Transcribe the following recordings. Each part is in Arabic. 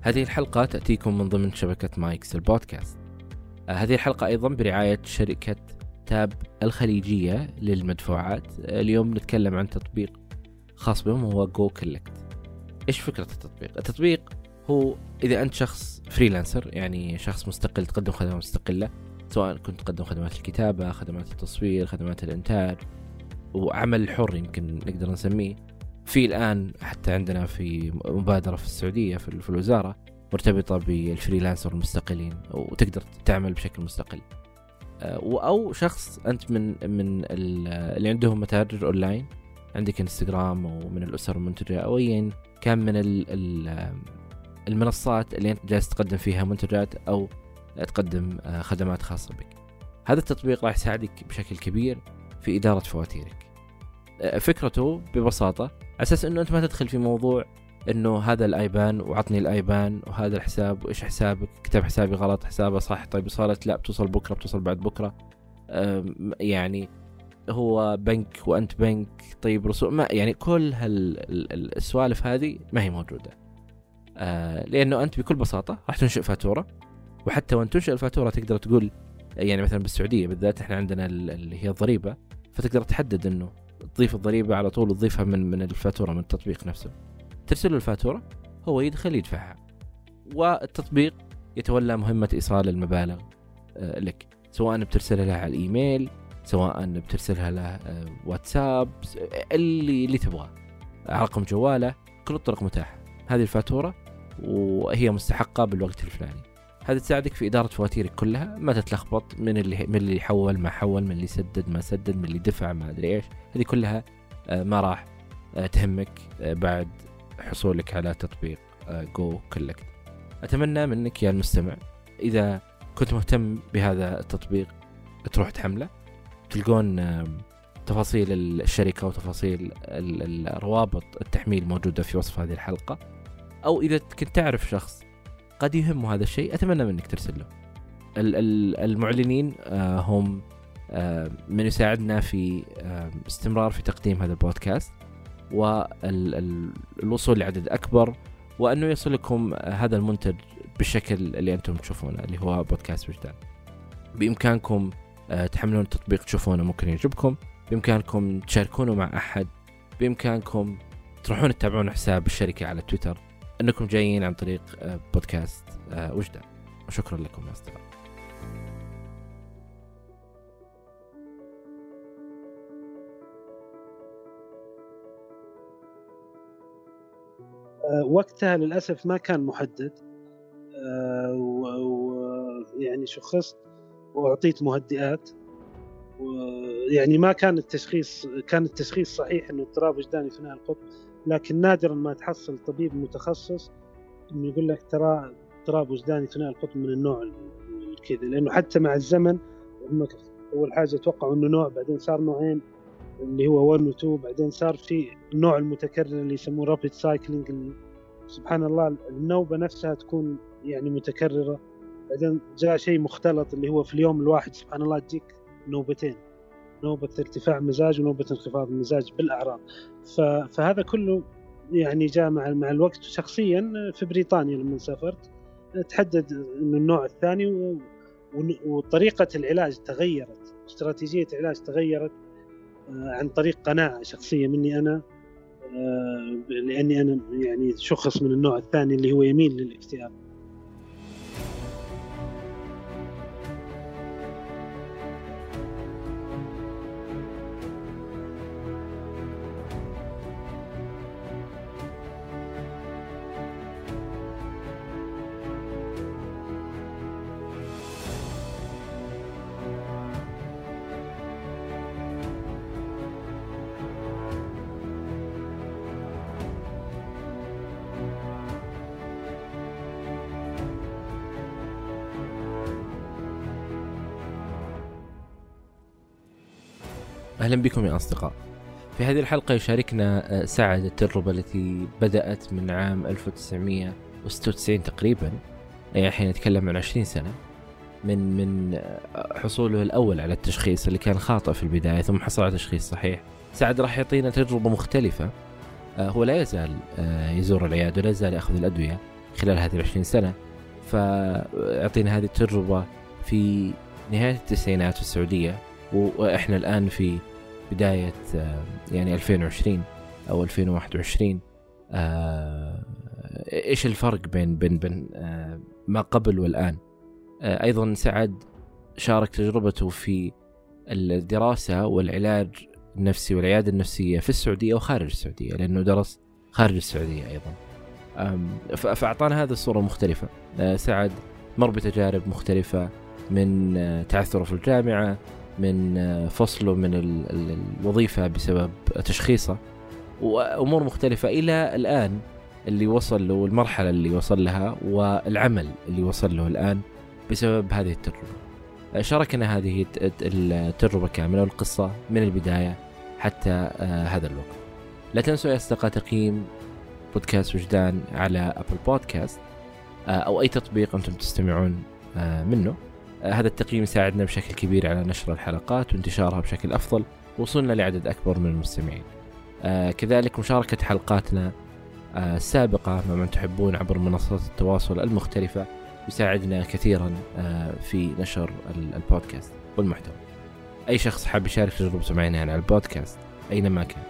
هذه الحلقة تأتيكم من ضمن شبكة مايكس البودكاست آه، هذه الحلقة أيضا برعاية شركة تاب الخليجية للمدفوعات. آه، اليوم نتكلم عن تطبيق خاص بهم هو goCollect إيش فكرة التطبيق؟ التطبيق هو إذا أنت شخص freelancer يعني شخص مستقل تقدم خدمات مستقلة سواء كنت تقدم خدمات الكتابة خدمات التصوير خدمات الإنتاج وعمل حر يمكن نقدر نسميه. في الآن حتى عندنا في مبادرة في السعودية في الوزارة مرتبطة بال freelancer المستقلين وتقدر تعمل بشكل مستقل آه، أو شخص أنت من من اللي عندهم متاجر أونلاين عندك إنستغرام أو من الأسر المنتجة أو ايا كان من المنصات اللي أنت جالس تقدم فيها منتجات أو تقدم آه، خدمات خاصة بك. هذا التطبيق راح يساعدك بشكل كبير في إدارة فواتيرك. آه، فكرته ببساطة أساس إنه أنت ما تدخل في موضوع إنه هذا الآيبان وعطني الآيبان وهذا الحساب وإيش حسابك كتب حسابي غلط حسابه صح طيب وصلت لا بتوصل بكرة بتوصل بعد بكرة. يعني هو بنك وأنت بنك طيب رسوم ما يعني كل هالسوالف هذه ما هي موجودة. آه لأنه أنت بكل بساطة راح تنشئ فاتورة وحتى وانت تنشئ الفاتورة تقدر تقول يعني مثلا بالسعودية بالذات إحنا عندنا اللي هي الضريبة فتقدر تحدد إنه تضيف الضريبة على طول وتضيفها من من الفاتورة من التطبيق نفسه. ترسل له الفاتورة هو يدخل يدفعها. والتطبيق يتولى مهمة إيصال المبالغ آه، لك. سواء بترسلها له على الإيميل سواء بترسلها له آه، واتساب اللي اللي تبغاه. رقم جواله كل الطرق متاحة. هذه الفاتورة وهي مستحقة بالوقت الفلاني. هذا تساعدك في إدارة فواتيرك كلها. ما تتلخبط من اللي من اللي حول ما حول من اللي سدد ما سدد من اللي دفع ما أدري إيش. هذه كلها آه، ما راح آه، تهمك آه، بعد حصولك على تطبيق جو كولكت أتمنى منك يا المستمع إذا كنت مهتم بهذا التطبيق تروح تحمله. تلقون تفاصيل الشركة وتفاصيل الروابط التحميل موجودة في وصف هذه الحلقة. أو إذا كنت تعرف شخص قد يهمه هذا الشيء أتمنى منك ترسل له. المعلنين آه، هم آه، من يساعدنا في آه، استمرار في تقديم هذا البودكاست والوصول لعدد أكبر وأنه يصلكم هذا المنتج بالشكل اللي أنتم تشوفونه اللي هو بودكاست وجدان. بإمكانكم تحملون التطبيق تشوفونه ممكن يعجبكم، بإمكانكم تشاركونه مع أحد، بإمكانكم تروحون تتابعون حساب الشركة على تويتر. انكم جايين عن طريق آه، بودكاست آه، وجدان. وشكرا لكم يا أصدقاء. آه، وقتها للأسف ما كان محدد. ويعني شخصت وأعطيت مهدئات. ويعني ما كان التشخيص كان التشخيص صحيح إنه اضطراب وجداني ثنائي القطب. لكن نادرا ما تحصل طبيب متخصص إنه يقول لك ترى اضطراب وجداني ثنائي القطب من النوع كذا. لأنه حتى مع الزمن أول حاجة توقعوا إنه نوع بعدين صار نوعين اللي هو 1 و 2 بعدين صار في النوع المتكرر اللي يسموه رابيد سايكلينج سبحان الله النوبة نفسها تكون يعني متكررة. بعدين جاء شيء مختلط اللي هو في اليوم الواحد سبحان الله تجيك نوبتين. نوبة ارتفاع مزاج ونوبة انخفاض مزاج بالأعراض. فهذا كله يعني جاء مع الوقت. شخصيا في بريطانيا لما سافرت تحدد إنه النوع الثاني وطريقة العلاج تغيرت استراتيجية العلاج تغيرت آه، عن طريق قناعة شخصية مني أنا آه، لأني أنا يعني شخص من النوع الثاني اللي هو يميل للاكتئاب. أهلا بكم يا أصدقاء. في هذه الحلقة يشاركنا آه، سعد التجربة التي بدأت من عام 1996 تقريبا. يعني الحين نتكلم عن 20 سنة. من من آه، حصوله الأول على التشخيص اللي كان خاطئ في البداية ثم حصل على تشخيص صحيح. سعد راح يعطينا تجربة مختلفة. آه، هو لا يزال يزور العيادة ولا يزال يأخذ الأدوية خلال هذه العشرين سنة. فأعطينا هذه التجربة في نهاية التسعينات في السعودية وإحنا الآن في بداية آه، يعني 2020 أو 2021 آه، إيش الفرق بين بين بين آه، ما قبل والآن؟ أيضا سعد شارك تجربته في الدراسة والعلاج النفسي والعيادة النفسية في السعودية وخارج السعودية لأنه درس خارج السعودية أيضا. فأعطانا هذه الصورة مختلفة. سعد مر بتجارب مختلفة من تعثره في الجامعة من فصله من الوظيفة بسبب تشخيصه وأمور مختلفة إلى الآن اللي وصل له المرحلة اللي وصل لها والعمل اللي وصل له الآن بسبب هذه التجربة. شاركنا هذه التجربة كاملة والقصة من البداية حتى آه، هذا الوقت. لا تنسوا يا أصدقاء تقييم بودكاست وجدان على أبل بودكاست آه، أو أي تطبيق أنتم تستمعون آه، منه. هذا التقييم يساعدنا بشكل كبير على نشر الحلقات وانتشارها بشكل أفضل وصولنا لعدد أكبر من المستمعين. كذلك مشاركة حلقاتنا السابقة مع من تحبون عبر منصات التواصل المختلفة يساعدنا كثيرا في نشر البودكاست والمحتوى. أي شخص حاب يشارك تجربته معنا على البودكاست أينما كان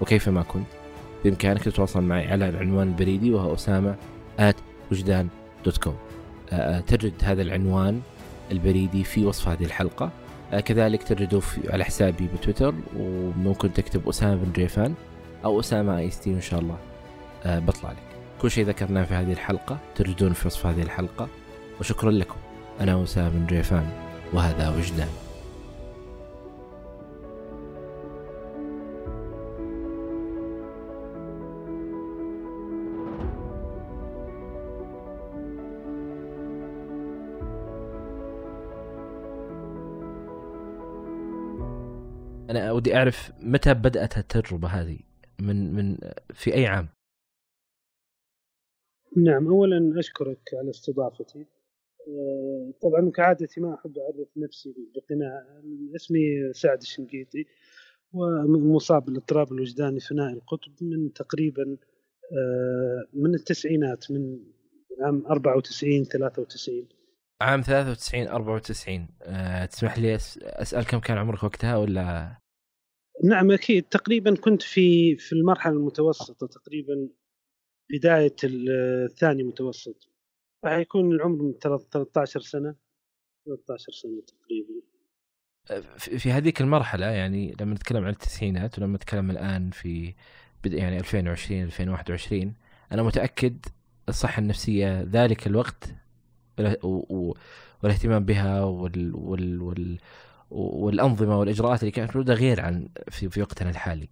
وكيفما كنت بإمكانك تتواصل معي على العنوان البريدي وهو أسامة at وجدان dot com تجد هذا العنوان البريدي في وصف هذه الحلقة. كذلك تجده على حسابي بتويتر وممكن تكتب أسامة بن جيفان أو أسامة I إن شاء الله. بطلع لك. كل شيء ذكرناه في هذه الحلقة تجدون في وصف هذه الحلقة. وشكرا لكم. أنا أسامة بن جيفان وهذا وجدان. ودي أعرف متى بدأت التجربه هذه؟ من من في أي عام؟ نعم اولا أشكرك على استضافتي. آه، طبعا كعادتي ما أحب أعرف نفسي بقناع اسمي سعد الشنقيطي ومصاب بالاضطراب الوجداني ثنائي القطب من تقريبا آه، من التسعينات من عام 94 93 عام 93 94 أه تسمح لي أسأل كم كان عمرك وقتها ولا؟ نعم أكيد. تقريبا كنت في في المرحلة المتوسطة تقريبا بداية الثاني متوسط. فحيكون العمر من 13 سنة 13 سنة تقريبا. في هذيك المرحلة يعني لما نتكلم عن التسعينات ولما نتكلم الآن في يعني 2020 2021 أنا متأكد الصحة النفسية ذلك الوقت والاهتمام بها وال, وال, وال والأنظمة والإجراءات اللي كانت موجودة غير عن في في وقتنا الحالي.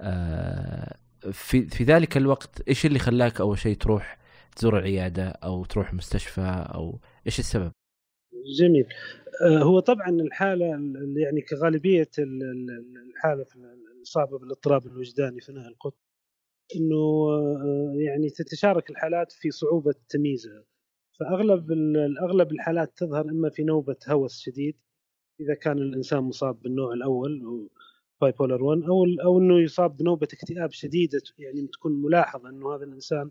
آه، في في ذلك الوقت إيش اللي خلاك أول شيء تروح تزور العيادة أو تروح مستشفى أو إيش السبب؟ جميل آه، هو طبعا الحالة يعني كغالبية الحالة الإصابة بالاضطراب الوجداني ثنائي القطب إنه آه، يعني تتشارك الحالات في صعوبة تمييزها فأغلب أغلب الحالات تظهر إما في نوبة هوس شديد إذا كان الإنسان مصاب بالنوع الأول باي بولر 1 أو أو إنه يصاب بنوبة اكتئاب شديدة يعني تكون ملاحظة إنه هذا الإنسان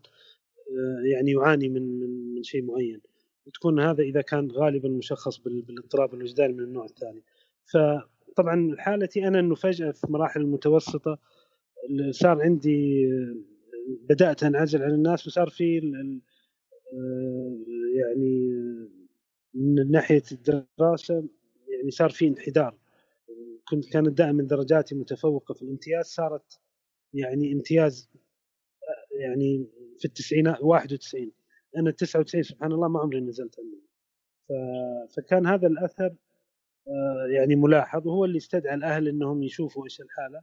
آه، يعني يعاني من من, من شيء معين. وتكون هذا إذا كان غالبا مشخص بالاضطراب الوجداني من النوع الثاني. فطبعا حالتي أنا إنه فجأة في مراحل المتوسطة صار عندي آه، بدأت أنعزل عن الناس وصار في آه، يعني من ناحية الدراسة يعني صار في انحدار. كنت كانت دائما درجاتي متفوقة في الامتياز صارت يعني امتياز يعني في التسعينات 91 أنا 99 سبحان الله ما عمري نزلت عنه فكان هذا الأثر آه، يعني ملاحظ وهو اللي استدعى الأهل إنهم يشوفوا إيش الحالة.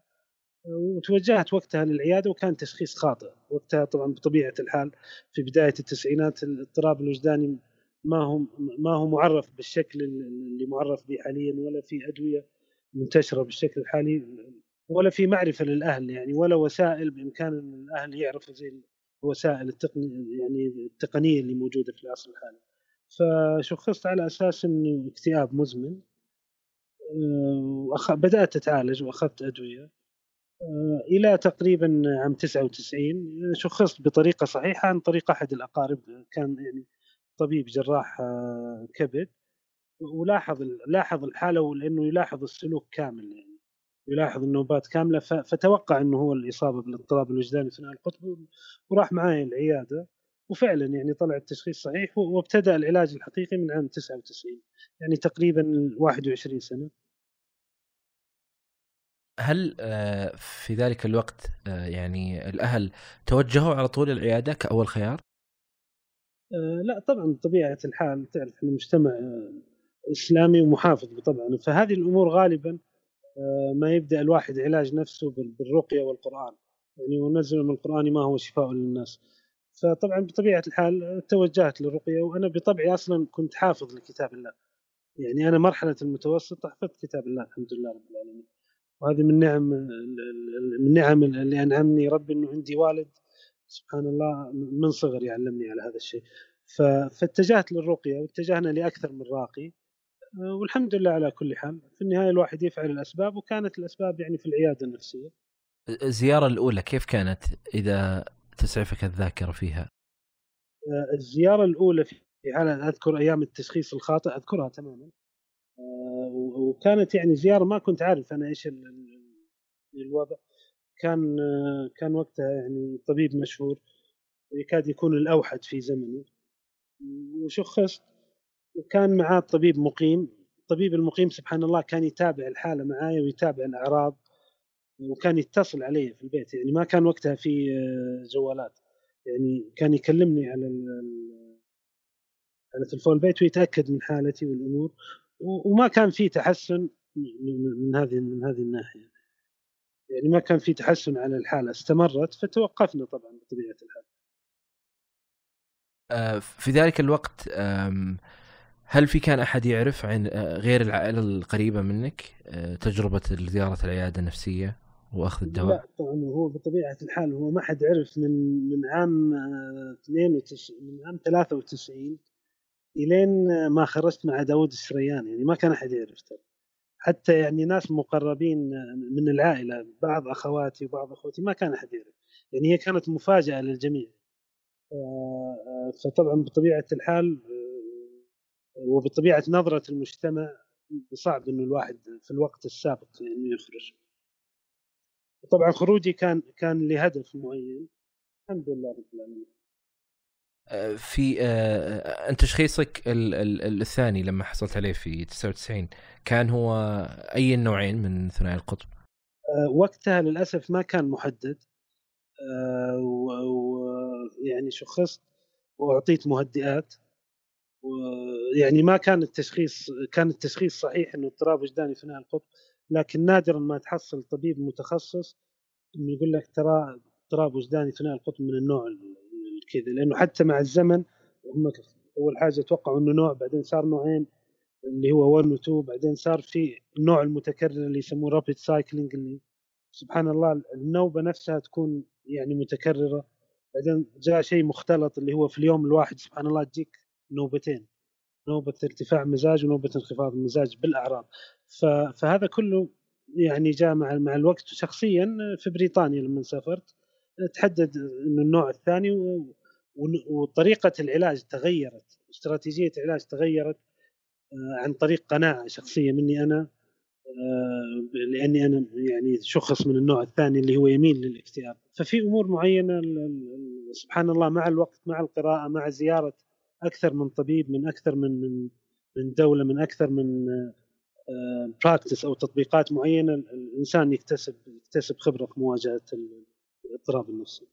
وتوجهت وقتها للعيادة وكان تشخيص خاطئ. وقتها طبعا بطبيعة الحال في بداية التسعينات الاضطراب الوجداني ما هو ما هو معرف بالشكل اللي معرف به حاليا ولا في أدوية منتشرة بالشكل الحالي ولا في معرفة للأهل يعني ولا وسائل بإمكان الأهل يعرفوا زي الوسائل التقنيه يعني التقنية اللي موجودة في العصر الحالي. فشخصت على أساس إنه اكتئاب مزمن آه، بدأت أتعالج وأخذت أدوية إلى تقريبا عام 99 شخصت بطريقة صحيحة عن طريق أحد الأقارب كان يعني طبيب جراح آه، كبد ولاحظ لاحظ الحالة لأنه يلاحظ السلوك كامل يعني يلاحظ النوبات كاملة فتوقع إنه هو الإصابة بالاضطراب الوجداني ثنائي القطب وراح معي العيادة وفعلا يعني طلع التشخيص صحيح وابتدأ العلاج الحقيقي من عام 99 يعني تقريبا 21 سنة هل آه، في ذلك الوقت آه، يعني الأهل توجهوا على طول العيادة كأول خيار؟ آه، لا طبعا بطبيعه الحال تعرف إحنا مجتمع إسلامي ومحافظ طبعا. فهذه الأمور غالبا ما يبدأ الواحد علاج نفسه بالرقية والقرآن. يعني ونزل من القرآن ما هو شفاء للناس. فطبعا بطبيعة الحال توجهت للرقية وأنا بطبعي أصلا كنت حافظ لكتاب الله. يعني أنا مرحلة المتوسط حفظت كتاب الله الحمد لله رب العالمين. وهذه من نعم من نعم اللي أنعمني ربي إنه عندي والد سبحان الله من صغري يعلمني على هذا الشيء. فاتجهت للرقية واتجهنا لأكثر من راقي. والحمد لله على كل حال. في النهاية الواحد يفعل الأسباب وكانت الأسباب يعني في العيادة النفسية. الزيارة الأولى كيف كانت إذا تسعفك الذاكرة فيها؟ الزيارة الأولى في حالة أذكر أيام التشخيص الخاطئ أذكرها تماما. آه، وكانت يعني زيارة ما كنت عارف أنا إيش الوضع. كان كان وقتها يعني طبيب مشهور يكاد يكون الأوحد في زمنه. وشخصت وكان معاه طبيب مقيم. الطبيب المقيم سبحان الله كان يتابع الحالة معايا ويتابع الأعراض وكان يتصل علي في البيت. يعني ما كان وقتها في جوالات. يعني كان يكلمني على على تلفون البيت ويتأكد من حالتي والأمور. وما كان في تحسن من هذه من هذه الناحية. يعني ما كان في تحسن على الحالة استمرت فتوقفنا طبعا بطبيعة الحال آه، في ذلك الوقت هل في كان أحد يعرف عن آه، غير العائلة القريبة منك آه، تجربة زيارة العيادة النفسية وأخذ الدواء؟ لا طبعا هو بطبيعة الحال هو ما حد عرف من من عام 92 من عام 93 إلين ما خرجت مع داود السريان يعني ما كان أحد يعرف ترى حتى يعني ناس مقربين من العائلة بعض أخواتي وبعض اخوتي ما كان أحد يعرف. يعني هي كانت مفاجأة للجميع. آه، فطبعا بطبيعة الحال آه، وبطبيعة نظرة المجتمع صعب إنه الواحد في الوقت السابق يعني يخرج. طبعا خروجي كان كان لهدف معين. الحمد لله رب العالمين. في آه، أنت تشخيصك الثاني لما حصلت عليه في 99 كان هو أي النوعين من ثنائي القطب؟ آه، وقتها للأسف ما كان محدد. آه، ويعني شخصت وأعطيت مهدئات. ويعني ما كان التشخيص كان التشخيص صحيح إنه اضطراب وجداني ثنائي القطب لكن نادرا ما تحصل طبيب متخصص إنه يقول لك ترى اضطراب وجداني ثنائي القطب من النوع كذا لأنه حتى مع الزمن هم أول حاجة توقعوا إنه نوع بعدين صار نوعين اللي هو 1 و 2 بعدين صار في النوع المتكرر اللي يسموه رابيد سايكلينج اللي سبحان الله النوبة نفسها تكون يعني متكررة. بعدين جاء شيء مختلط اللي هو في اليوم الواحد سبحان الله تجيك نوبتين نوبة ارتفاع مزاج ونوبة انخفاض مزاج بالأعراض. فهذا كله يعني جاء مع مع الوقت. شخصيا في بريطانيا لما سافرت تحدد إنه النوع الثاني وطريقة العلاج تغيرت استراتيجية العلاج تغيرت آه، عن طريق قناعة شخصية مني أنا آه، لأني أنا يعني شخص من النوع الثاني اللي هو يميل للاكتئاب. ففي أمور معينة سبحان الله مع الوقت مع القراءة مع زيارة أكثر من طبيب من أكثر من من من دولة من أكثر من براكتس آه، أو تطبيقات معينة الإنسان يكتسب يكتسب خبرة في مواجهة الاضطراب النفسي.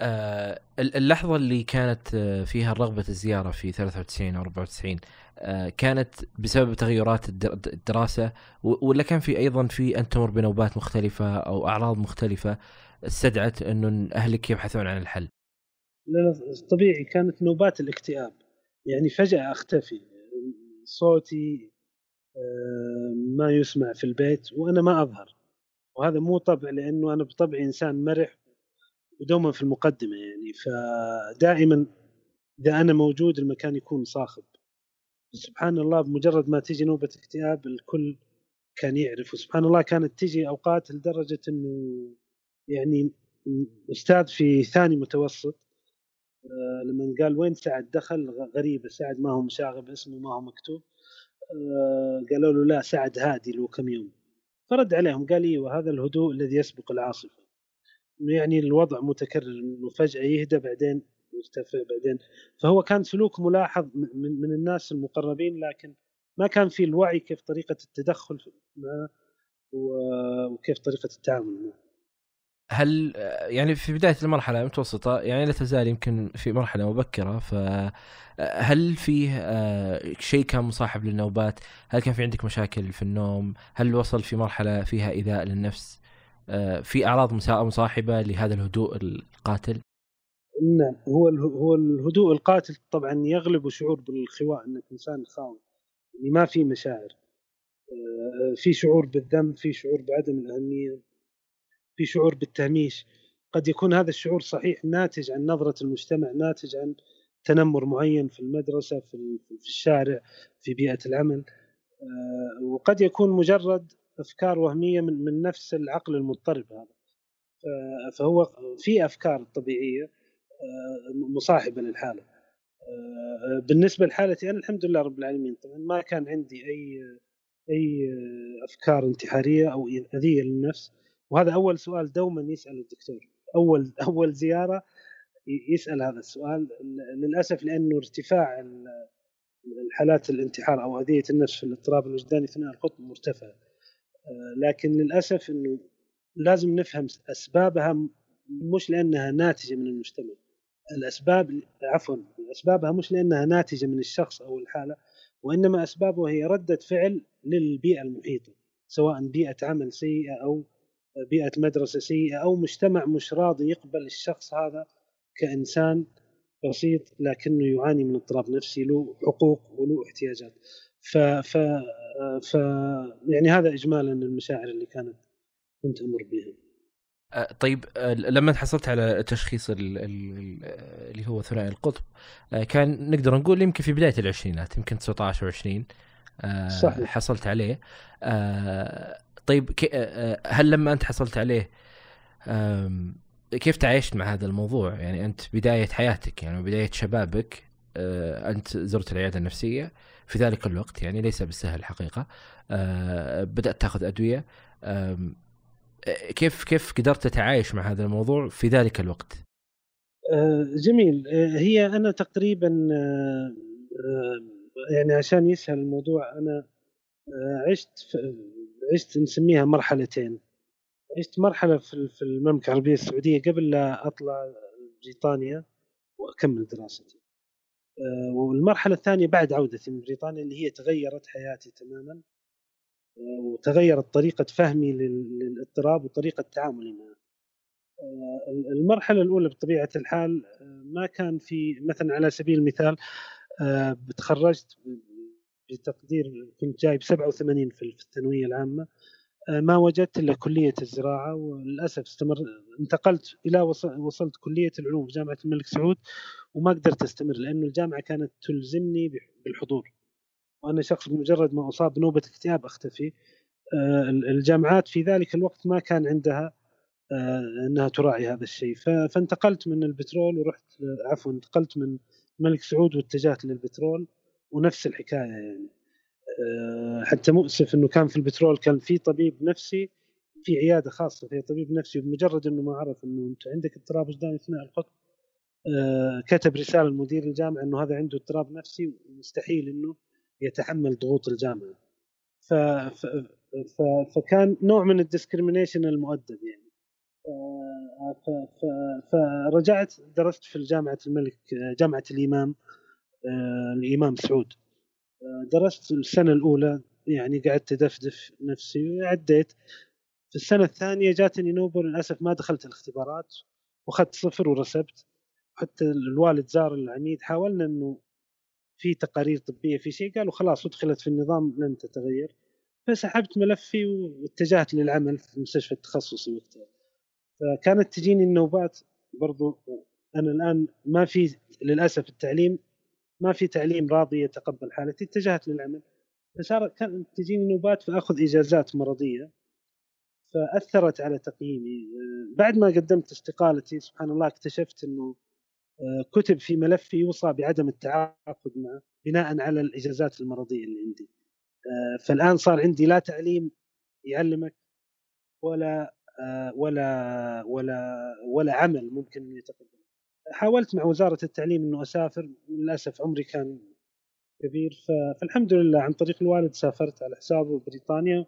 آه اللحظة اللي كانت آه، فيها رغبة الزيارة في 93 أو 94 آه كانت بسبب تغيرات الدراسة؟ ولا كان في أيضا في أن تمر بنوبات مختلفة أو أعراض مختلفة استدعت أنه أهلك يبحثون عن الحل؟ لا طبيعي كانت نوبات الاكتئاب. يعني فجأة أختفي. صوتي آه، ما يسمع في البيت وأنا ما أظهر. وهذا مو طبع لأنه أنا بطبعي إنسان مرح ودوما في المقدمة يعني. فدائما إذا أنا موجود المكان يكون صاخب. سبحان الله بمجرد ما تيجي نوبة اكتئاب الكل كان يعرف. وسبحان الله كانت تجي أوقات لدرجة إنه يعني أستاذ في ثاني متوسط آه، لما قال وين سعد دخل؟ غريبة. سعد ما هو مشاغب اسمه ما هو مكتوب. آه، قالوا له لا سعد هادي له كم يوم. فرد عليهم قال أيوه هذا الهدوء الذي يسبق العاصفة. يعني الوضع متكرر إنه فجأة يهدى بعدين يرتفع بعدين. فهو كان سلوك ملاحظ من, من الناس المقربين لكن ما كان في الوعي كيف طريقة التدخل معه وكيف طريقة التعامل معه. هل يعني في بداية المرحلة المتوسطة يعني لا تزال يمكن في مرحلة مبكرة فهل فيه آه، شيء كان مصاحب للنوبات؟ هل كان في عندك مشاكل في النوم؟ هل وصل في مرحلة فيها إيذاء للنفس؟ آه، في أعراض مصاحبة لهذا الهدوء القاتل؟ نعم هو هو الهدوء القاتل طبعا يغلب شعور بالخواء انك انسان خاوي يعني ما في مشاعر آه، في شعور بالذنب في شعور بعدم الأهمية في شعور بالتهميش. قد يكون هذا الشعور صحيح ناتج عن نظرة المجتمع ناتج عن تنمر معين في المدرسة في الشارع في بيئة العمل. آه، وقد يكون مجرد أفكار وهمية من, من نفس العقل المضطرب هذا. فهو في أفكار طبيعية آه، مصاحبة للحالة. آه، بالنسبة لحالتي أنا الحمد لله رب العالمين طبعا ما كان عندي أي أي أفكار انتحارية أو أذية للنفس. وهذا أول سؤال دوما يسأل الدكتور. أول أول زيارة يسأل هذا السؤال. للأسف لأنه ارتفاع الحالات الانتحار أو أذية النفس في الاضطراب الوجداني أثناء القطب مرتفع. لكن للأسف إنه لازم نفهم أسبابها مش لأنها ناتجة من المجتمع. الأسباب عفوا أسبابها مش لأنها ناتجة من الشخص أو الحالة وإنما أسبابها هي ردة فعل للبيئة المحيطة سواء بيئة عمل سيئة أو بيئة مدرسة سيئة أو مجتمع مش راضي يقبل الشخص هذا كإنسان بسيط لكنه يعاني من اضطراب نفسي له حقوق وله احتياجات. ف ف ف يعني هذا اجمالا المشاعر اللي كانت كنت أمر بها. طيب لما حصلت على تشخيص اللي هو ثنائي القطب كان نقدر نقول يمكن في بداية العشرينات يمكن 19 و20 صحيح. حصلت عليه. طيب هل لما انت حصلت عليه كيف تعايشت مع هذا الموضوع؟ يعني انت بداية حياتك يعني بداية شبابك انت زرت العيادة النفسية في ذلك الوقت يعني ليس بالسهل الحقيقة بدأت تاخذ أدوية كيف كيف قدرت تتعايش مع هذا الموضوع في ذلك الوقت؟ جميل هي أنا تقريبا يعني عشان يسهل الموضوع أنا عشت عشت نسميها مرحلتين. عشت مرحلة في المملكة العربية السعودية قبل لا أطلع بريطانيا وأكمل دراستي. آه، والمرحلة الثانية بعد عودتي من بريطانيا اللي هي تغيرت حياتي تماما آه، وتغيرت طريقة فهمي للاضطراب وطريقة تعاملي معه. آه، المرحلة الأولى بطبيعة الحال ما كان في مثلا على سبيل المثال تخرجت بتقدير كنت جايب 87 في الثانوية العامة. آه، ما وجدت إلا كلية الزراعة وللأسف استمر انتقلت إلى وصلت كلية العلوم في جامعة الملك سعود وما قدرت أستمر لأنه الجامعة كانت تلزمني بالحضور. وأنا شخص بمجرد ما أصاب بنوبه اكتئاب أختفي. آه، الجامعات في ذلك الوقت ما كان عندها آه، إنها تراعي هذا الشيء. فانتقلت من البترول ورحت عفوا انتقلت من الملك سعود واتجهت للبترول. ونفس الحكاية يعني. آه، حتى مؤسف إنه كان في البترول كان في طبيب نفسي في عيادة خاصة فيها طبيب نفسي بمجرد إنه ما عرف إنه أنت عندك اضطراب وجداني أثناء القطب آه، كتب رسالة لمدير الجامعة إنه هذا عنده اضطراب نفسي ومستحيل إنه يتحمل ضغوط الجامعة. ف... ف... ف... فكان نوع من ال discrimination المؤدب يعني. آه،. ف... فرجعت درست في جامعة الملك جامعة الإمام. الإمام سعود. آه، درست السنة الأولى يعني قعدت ادفدف نفسي عديت في السنة الثانية جاتني نوبه للأسف ما دخلت الاختبارات وأخذت صفر ورسبت. حتى الوالد زار العميد حاولنا إنه في تقارير طبية في شيء قالوا خلاص ادخلت في النظام لن تتغير. فسحبت ملفي واتجهت للعمل في المستشفى التخصصي وقتها. فكانت تجيني النوبات برضو. أنا الآن ما في للأسف التعليم ما في تعليم راضي يتقبل حالتي اتجهت للعمل. فصار كانت تجيني نوبات فأخذ إجازات مرضية فأثرت على تقييمي. بعد ما قدمت استقالتي سبحان الله اكتشفت إنه كتب في ملفي يوصى بعدم التعاقد معه بناء على الإجازات المرضية اللي عندي. فالآن صار عندي لا تعليم يعلمك ولا ولا ولا ولا عمل ممكن يتقدم حاولت مع وزارة التعليم إنه أسافر للأسف عمري كان كبير فالحمد لله عن طريق الوالد سافرت على حسابه بريطانيا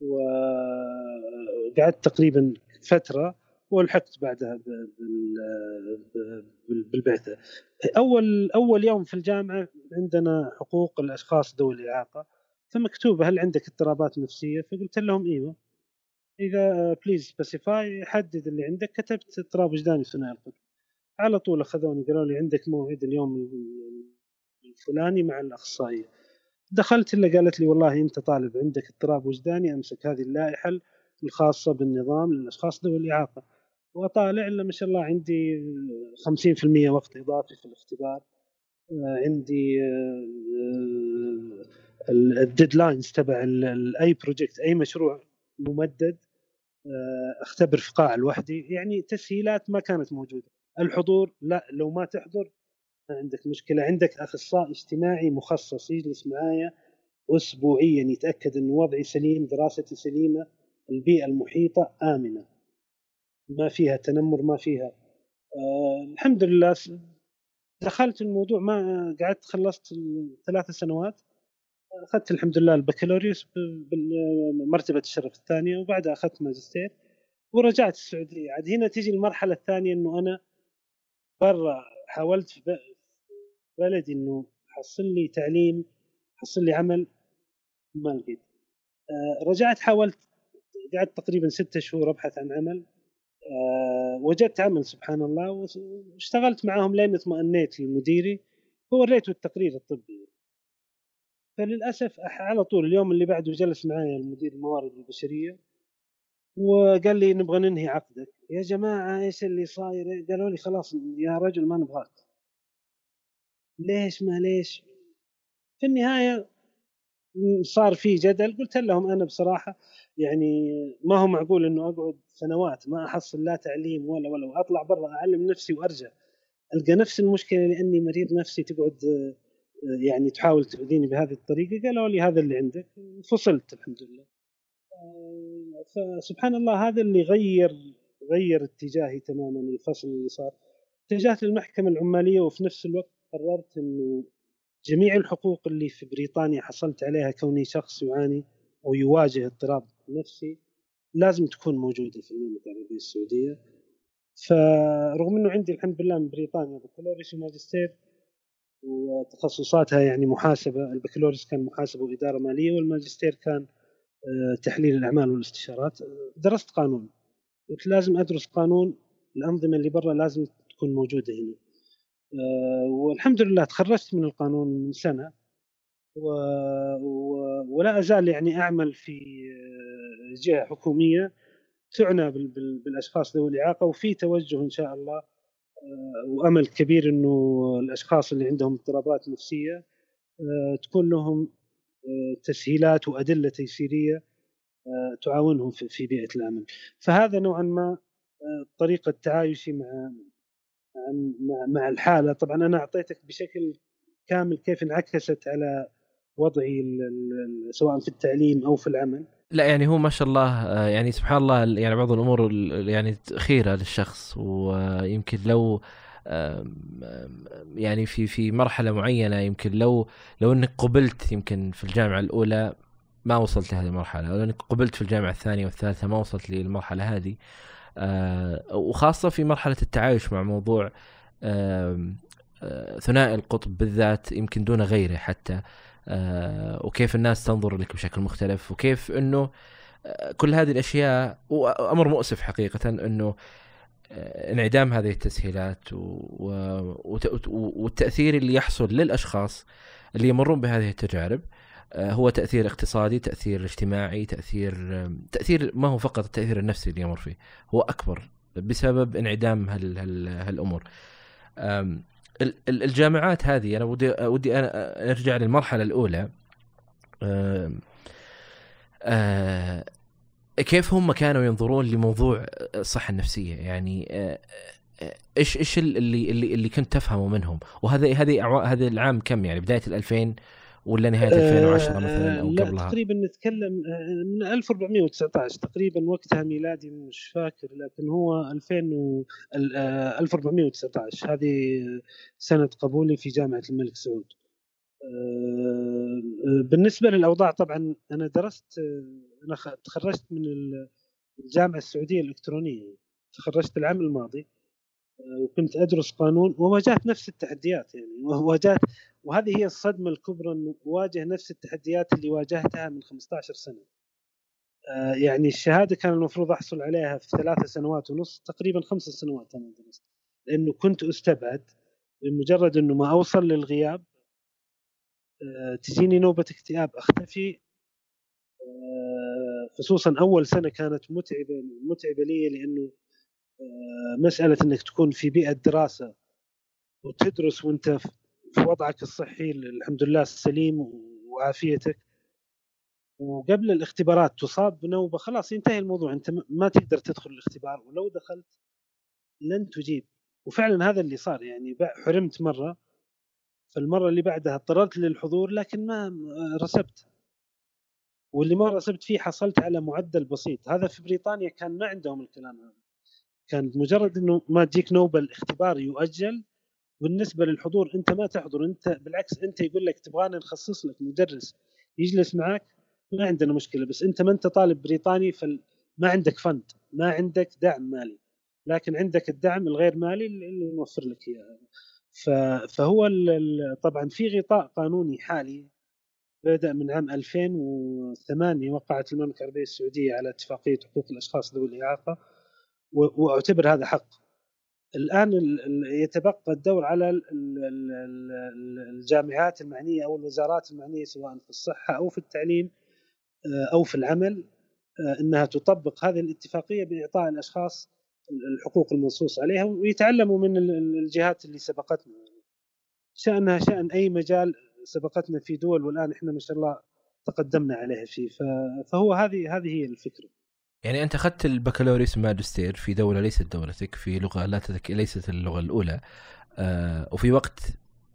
وقعدت تقريبا فترة والحقت بعدها بالبعثة. أول أول يوم في الجامعة عندنا حقوق الأشخاص ذوي الإعاقة فمكتوبة هل عندك اضطرابات نفسية؟ فقلت لهم إيوه. إذا please specify حدد اللي عندك كتبت اضطراب وجداني ثنائي القطب. على طول أخذوني قالوا لي عندك موعد اليوم الفلاني مع الأخصائية. دخلت إلا قالت لي والله أنت طالب عندك اضطراب وجداني أمسك هذه اللائحة الخاصة بالنظام للأشخاص ذوي الإعاقة وأطالع إلا ما شاء الله عندي 50% وقت إضافي في الاختبار. عندي ال deadlines تبع أي project أي مشروع ممدد أختبر في قاعه لوحدي. يعني تسهيلات ما كانت موجودة. الحضور لا لو ما تحضر ما عندك مشكلة. عندك أخصائي اجتماعي مخصص يجلس معايا اسبوعيا يتأكد إن وضعي سليم دراستي سليمة البيئة المحيطة آمنة. ما فيها تنمر ما فيها آه الحمد لله. دخلت الموضوع ما قعدت خلصت ثلاث سنوات أخذت الحمد لله البكالوريوس بمرتبه الشرف الثانية وبعدها أخذت ماجستير ورجعت السعودية. عاد هنا تيجي المرحلة الثانية إنه أنا برا حاولت في بلدي إنه حصل لي تعليم حصل لي عمل ما لقيت. آه رجعت حاولت قعدت تقريبا ستة شهور أبحث عن عمل. أه وجدت عمل سبحان الله واشتغلت معاهم لين اطمأنيت لمديري ووريته التقرير الطبي. فللأسف على طول اليوم اللي بعده جلس معي المدير الموارد البشرية. وقال لي نبغى ننهي عقدك. يا جماعة إيش اللي صاير؟ قالوا لي خلاص يا رجل ما نبغاك. ليش ما ليش في النهاية صار في جدل قلت لهم أنا بصراحة يعني ما هو معقول إنه أقعد سنوات ما أحصل لا تعليم ولا ولا وأطلع برا أعلم نفسي وأرجع. ألقى نفس المشكلة لأني مريض نفسي تقعد يعني تحاول تؤذيني بهذه الطريقة. قالوا لي هذا اللي عندك. فصلت الحمد لله. فسبحان الله هذا اللي غير غير اتجاهي تماما الفصل اللي صار. اتجهت للمحكمة العمالية وفي نفس الوقت قررت إنه جميع الحقوق اللي في بريطانيا حصلت عليها كوني شخص يعاني أو يواجه اضطراب نفسي لازم تكون موجودة في المملكة العربية السعودية. فرغم إنه عندي الحمد لله من بريطانيا بكالوريوس وماجستير وتخصصاتها يعني محاسبة البكالوريوس كان محاسبة وإدارة مالية والماجستير كان تحليل الأعمال والاستشارات. درست قانون. قلت لازم أدرس قانون. الأنظمة اللي برا لازم تكون موجودة هنا. آه، والحمد لله تخرجت من القانون من سنة. و... و... ولا أزال يعني أعمل في آه، جهة حكومية تعنى بال... بال... بالأشخاص ذوي الإعاقة وفي توجه إن شاء الله آه، وأمل كبير إنه الأشخاص اللي عندهم اضطرابات نفسية تكون لهم تسهيلات وأدلة تيسيرية تعاونهم في بيئة العمل فهذا نوعا ما طريقة تعايشي مع مع مع الحالة. طبعا أنا أعطيتك بشكل كامل كيف انعكست على وضعي سواء في التعليم أو في العمل. لا يعني هو ما شاء الله آه، يعني سبحان الله يعني بعض الأمور يعني خيره للشخص ويمكن لو يعني في في مرحلة معينة يمكن لو لو إنك قبلت يمكن في الجامعة الأولى ما وصلت لهذه المرحلة لو إنك قبلت في الجامعة الثانية والثالثة ما وصلت للمرحلة هذه آه، وخاصة في مرحلة التعايش مع موضوع آه، ثنائي القطب بالذات يمكن دون غيره حتى آه، وكيف الناس تنظر لك بشكل مختلف وكيف إنه كل هذه الأشياء وأمر مؤسف حقيقة إنه انعدام هذه التسهيلات والتأثير اللي يحصل للأشخاص اللي يمرون بهذه التجارب آه، هو تأثير اقتصادي تأثير اجتماعي تأثير تأثير ما هو فقط التأثير النفسي اللي يمر فيه هو أكبر بسبب انعدام هال هال هالأمور. الجامعات هذه أنا ودي ودي أنا أرجع للمرحلة الأولى. كيف هم كانوا ينظرون لموضوع الصحة النفسية يعني آه إيش إيش اللي اللي اللي كنت تفهمه منهم وهذا هذه هذا العام كم يعني بداية ال 2000 ولا نهاية 2010 آه، مثلا أو قبلها؟ تقريبا نتكلم آه، من 1419 تقريبا وقتها ميلادي مش فاكر لكن هو 2000 و 1419 هذه سنة قبولي في جامعة الملك سعود. آه، بالنسبة للأوضاع طبعا أنا درست أنا تخرجت من الجامعة السعودية الإلكترونية تخرجت العام الماضي وكنت أدرس قانون وواجهت نفس التحديات يعني وواجهت وهذه هي الصدمة الكبرى إنه واجه نفس التحديات اللي واجهتها من 15 سنة. آه، يعني الشهادة كان المفروض أحصل عليها في ثلاث سنوات ونص تقريبا خمس سنوات أنا درست لأنه كنت أستبعد بمجرد إنه ما أوصل للغياب آه، تجيني نوبة اكتئاب أختفي آه، خصوصا أول سنة كانت متعبة متعبة لي لأنه مسألة إنك تكون في بيئة دراسة وتدرس وأنت في وضعك الصحي الحمد لله سليم وعافيتك. وقبل الاختبارات تصاب بنوبه خلاص ينتهي الموضوع. أنت ما تقدر تدخل الاختبار ولو دخلت لن تجيب. وفعلا هذا اللي صار يعني حرمت مرة. فالمرة اللي بعدها اضطررت للحضور لكن ما رسبت. واللي ما رسبت فيه حصلت على معدل بسيط. هذا في بريطانيا كان ما عندهم الكلام هذا. كان مجرد إنه ما تجيك نوبه الاختبار يؤجل بالنسبة للحضور أنت ما تحضر. أنت بالعكس أنت يقول لك تبغانا نخصص لك مدرس يجلس معك ما عندنا مشكلة. بس أنت ما أنت طالب بريطاني فما عندك فند ما عندك دعم مالي. لكن عندك الدعم الغير مالي اللي نوفر لك إياه. فهو طبعا في غطاء قانوني حالي بدا من عام 2008 وقعت المملكة العربية السعودية على اتفاقية حقوق الأشخاص ذوي الإعاقة وأعتبر هذا حق. الآن يتبقى الدور على الجامعات المعنية أو الوزارات المعنية سواء في الصحة أو في التعليم آه، أو في العمل آه، إنها تطبق هذه الاتفاقية بإعطاء الأشخاص الحقوق المنصوص عليها ويتعلموا من الجهات اللي سبقتنا. شأنها شأن أي مجال سبقتنا في دول والآن إحنا ما شاء الله تقدمنا عليها فيه فهو هذه هذه هي الفكرة. يعني أنت أخذت البكالوريوس ماجستير في دولة ليست دولتك في لغة لا تتك... ليست اللغة الأولى آه وفي وقت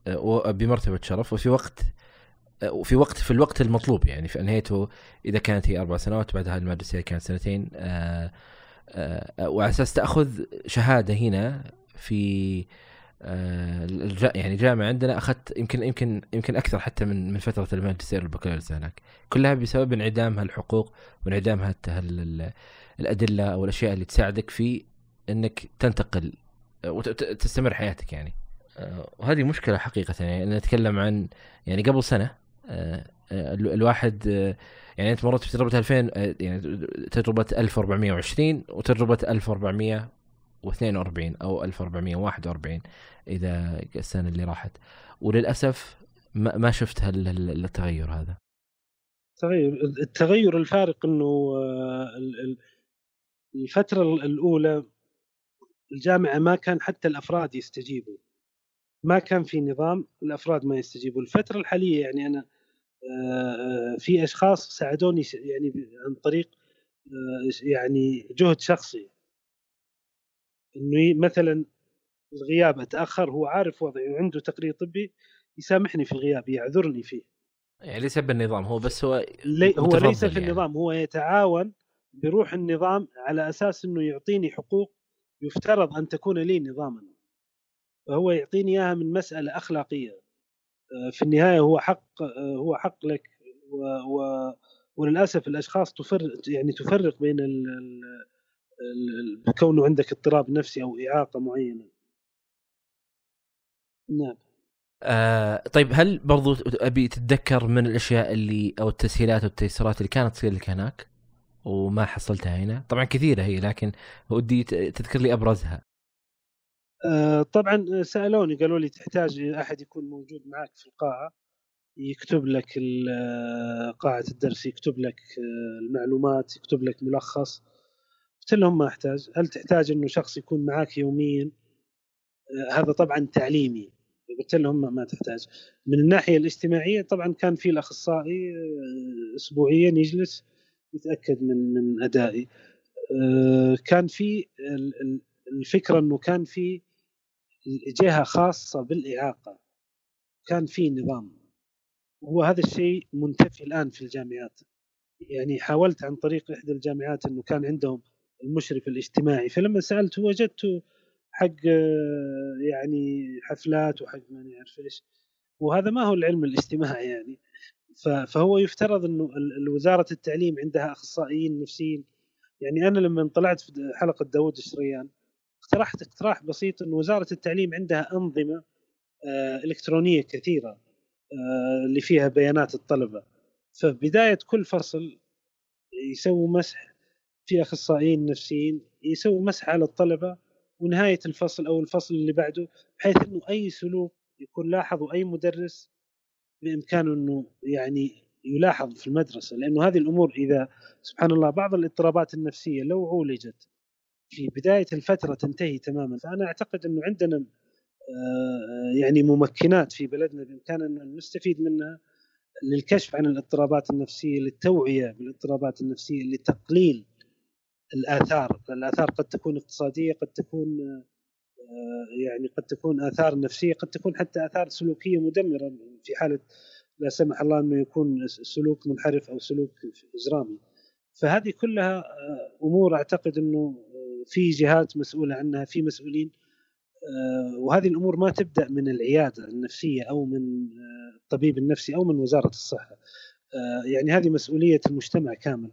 آه بمرتبة شرف وفي وقت آه وفي وقت في الوقت المطلوب يعني في انهيته إذا كانت هي أربع سنوات بعدها الماجستير كانت سنتين آه آه وعلى أساس تأخذ شهادة هنا في آه يعني جامعة عندنا أخذت يمكن يمكن يمكن أكثر حتى من من فترة الماجستير والبكالوريوس هناك. كلها بسبب انعدام هالحقوق وانعدام الأدلة أو الأشياء اللي تساعدك في إنك تنتقل وتستمر حياتك يعني. آه، وهذه مشكلة حقيقة يعني. نتكلم عن يعني قبل سنة آه، آه، الواحد يعني أنت مرت بتجربة 2000 يعني تجربة 1420 وتجربة 1400 و42 أو 1441 إذا السنة اللي راحت. وللأسف ما شفت التغير هذا. تغير التغير الفارق إنه آه، الفترة الأولى الجامعة ما كان حتى الأفراد يستجيبوا. ما كان في نظام الأفراد ما يستجيبوا. الفترة الحالية يعني أنا آه، آه، في أشخاص ساعدوني يعني عن طريق يعني جهد شخصي. إنه مثلا الغياب أتأخر هو عارف وضعي وعنده تقرير طبي يسامحني في الغياب يعذرني فيه. يعني ليس بالنظام هو بس هو لي هو ليس في يعني. النظام هو يتعاون بروح النظام على أساس إنه يعطيني حقوق يفترض أن تكون لي نظاما. فهو يعطيني إياها من مسألة أخلاقية. آه، في النهاية هو حق آه، هو حق لك و, و وللأسف الأشخاص تفرق يعني تفرق بين ال كونه عندك اضطراب نفسي أو إعاقة معينة. نعم. آه طيب هل برضو أبي تتذكر من الأشياء اللي أو التسهيلات والتيسيرات اللي كانت تصير لك هناك؟ وما حصلتها هنا. طبعا كثيرة هي لكن ودي تذكر لي أبرزها. آه طبعا سألوني قالوا لي تحتاج أحد يكون موجود معك في القاعة يكتب لك قاعة الدرس يكتب لك آه، المعلومات يكتب لك ملخص. قلت لهم ما أحتاج. هل تحتاج إنه شخص يكون معك يوميا؟ آه، هذا طبعا تعليمي. قلت لهم ما تحتاج. من الناحية الاجتماعية طبعا كان في الأخصائي اسبوعيا يجلس يتأكد من من أدائي. كان في الفكرة إنه كان في جهة خاصة بالإعاقة. كان في نظام. وهذا الشيء منتفي الآن في الجامعات. يعني حاولت عن طريق إحدى الجامعات إنه كان عندهم المشرف الاجتماعي. فلما سألته وجدته حق يعني حفلات وحق ما نعرف إيش. وهذا ما هو العلم الاجتماعي يعني. فهو يفترض إنه وزارة التعليم عندها أخصائيين نفسيين. يعني أنا لما طلعت في حلقة داوود الشريان اقترحت اقتراح بسيط إنه وزارة التعليم عندها أنظمة آه، إلكترونية كثيرة آه، اللي فيها بيانات الطلبة. فبداية كل فصل يسووا مسح في أخصائيين نفسيين يسووا مسح على الطلبة ونهاية الفصل أو الفصل اللي بعده بحيث إنه أي سلوك يكون لاحظه أي مدرس بإمكانه إنه يعني يلاحظ في المدرسة. لأنه هذه الأمور إذا سبحان الله بعض الاضطرابات النفسية لو عولجت في بداية الفترة تنتهي تماما فأنا أعتقد إنه عندنا آه، يعني ممكنات في بلدنا بإمكاننا ان نستفيد منها للكشف عن الاضطرابات النفسية للتوعية بالاضطرابات النفسية لتقليل الآثار، الآثار قد تكون اقتصادية قد تكون آه، يعني قد تكون آثار نفسية قد تكون حتى آثار سلوكية مدمرة في حالة لا سمح الله أنه يكون سلوك منحرف أو سلوك إجرامي. فهذه كلها آه، أمور أعتقد أنه في جهات مسؤولة عنها في مسؤولين آه، وهذه الأمور ما تبدأ من العيادة النفسية أو من آه، الطبيب النفسي أو من وزارة الصحة آه، يعني هذه مسؤولية المجتمع كامل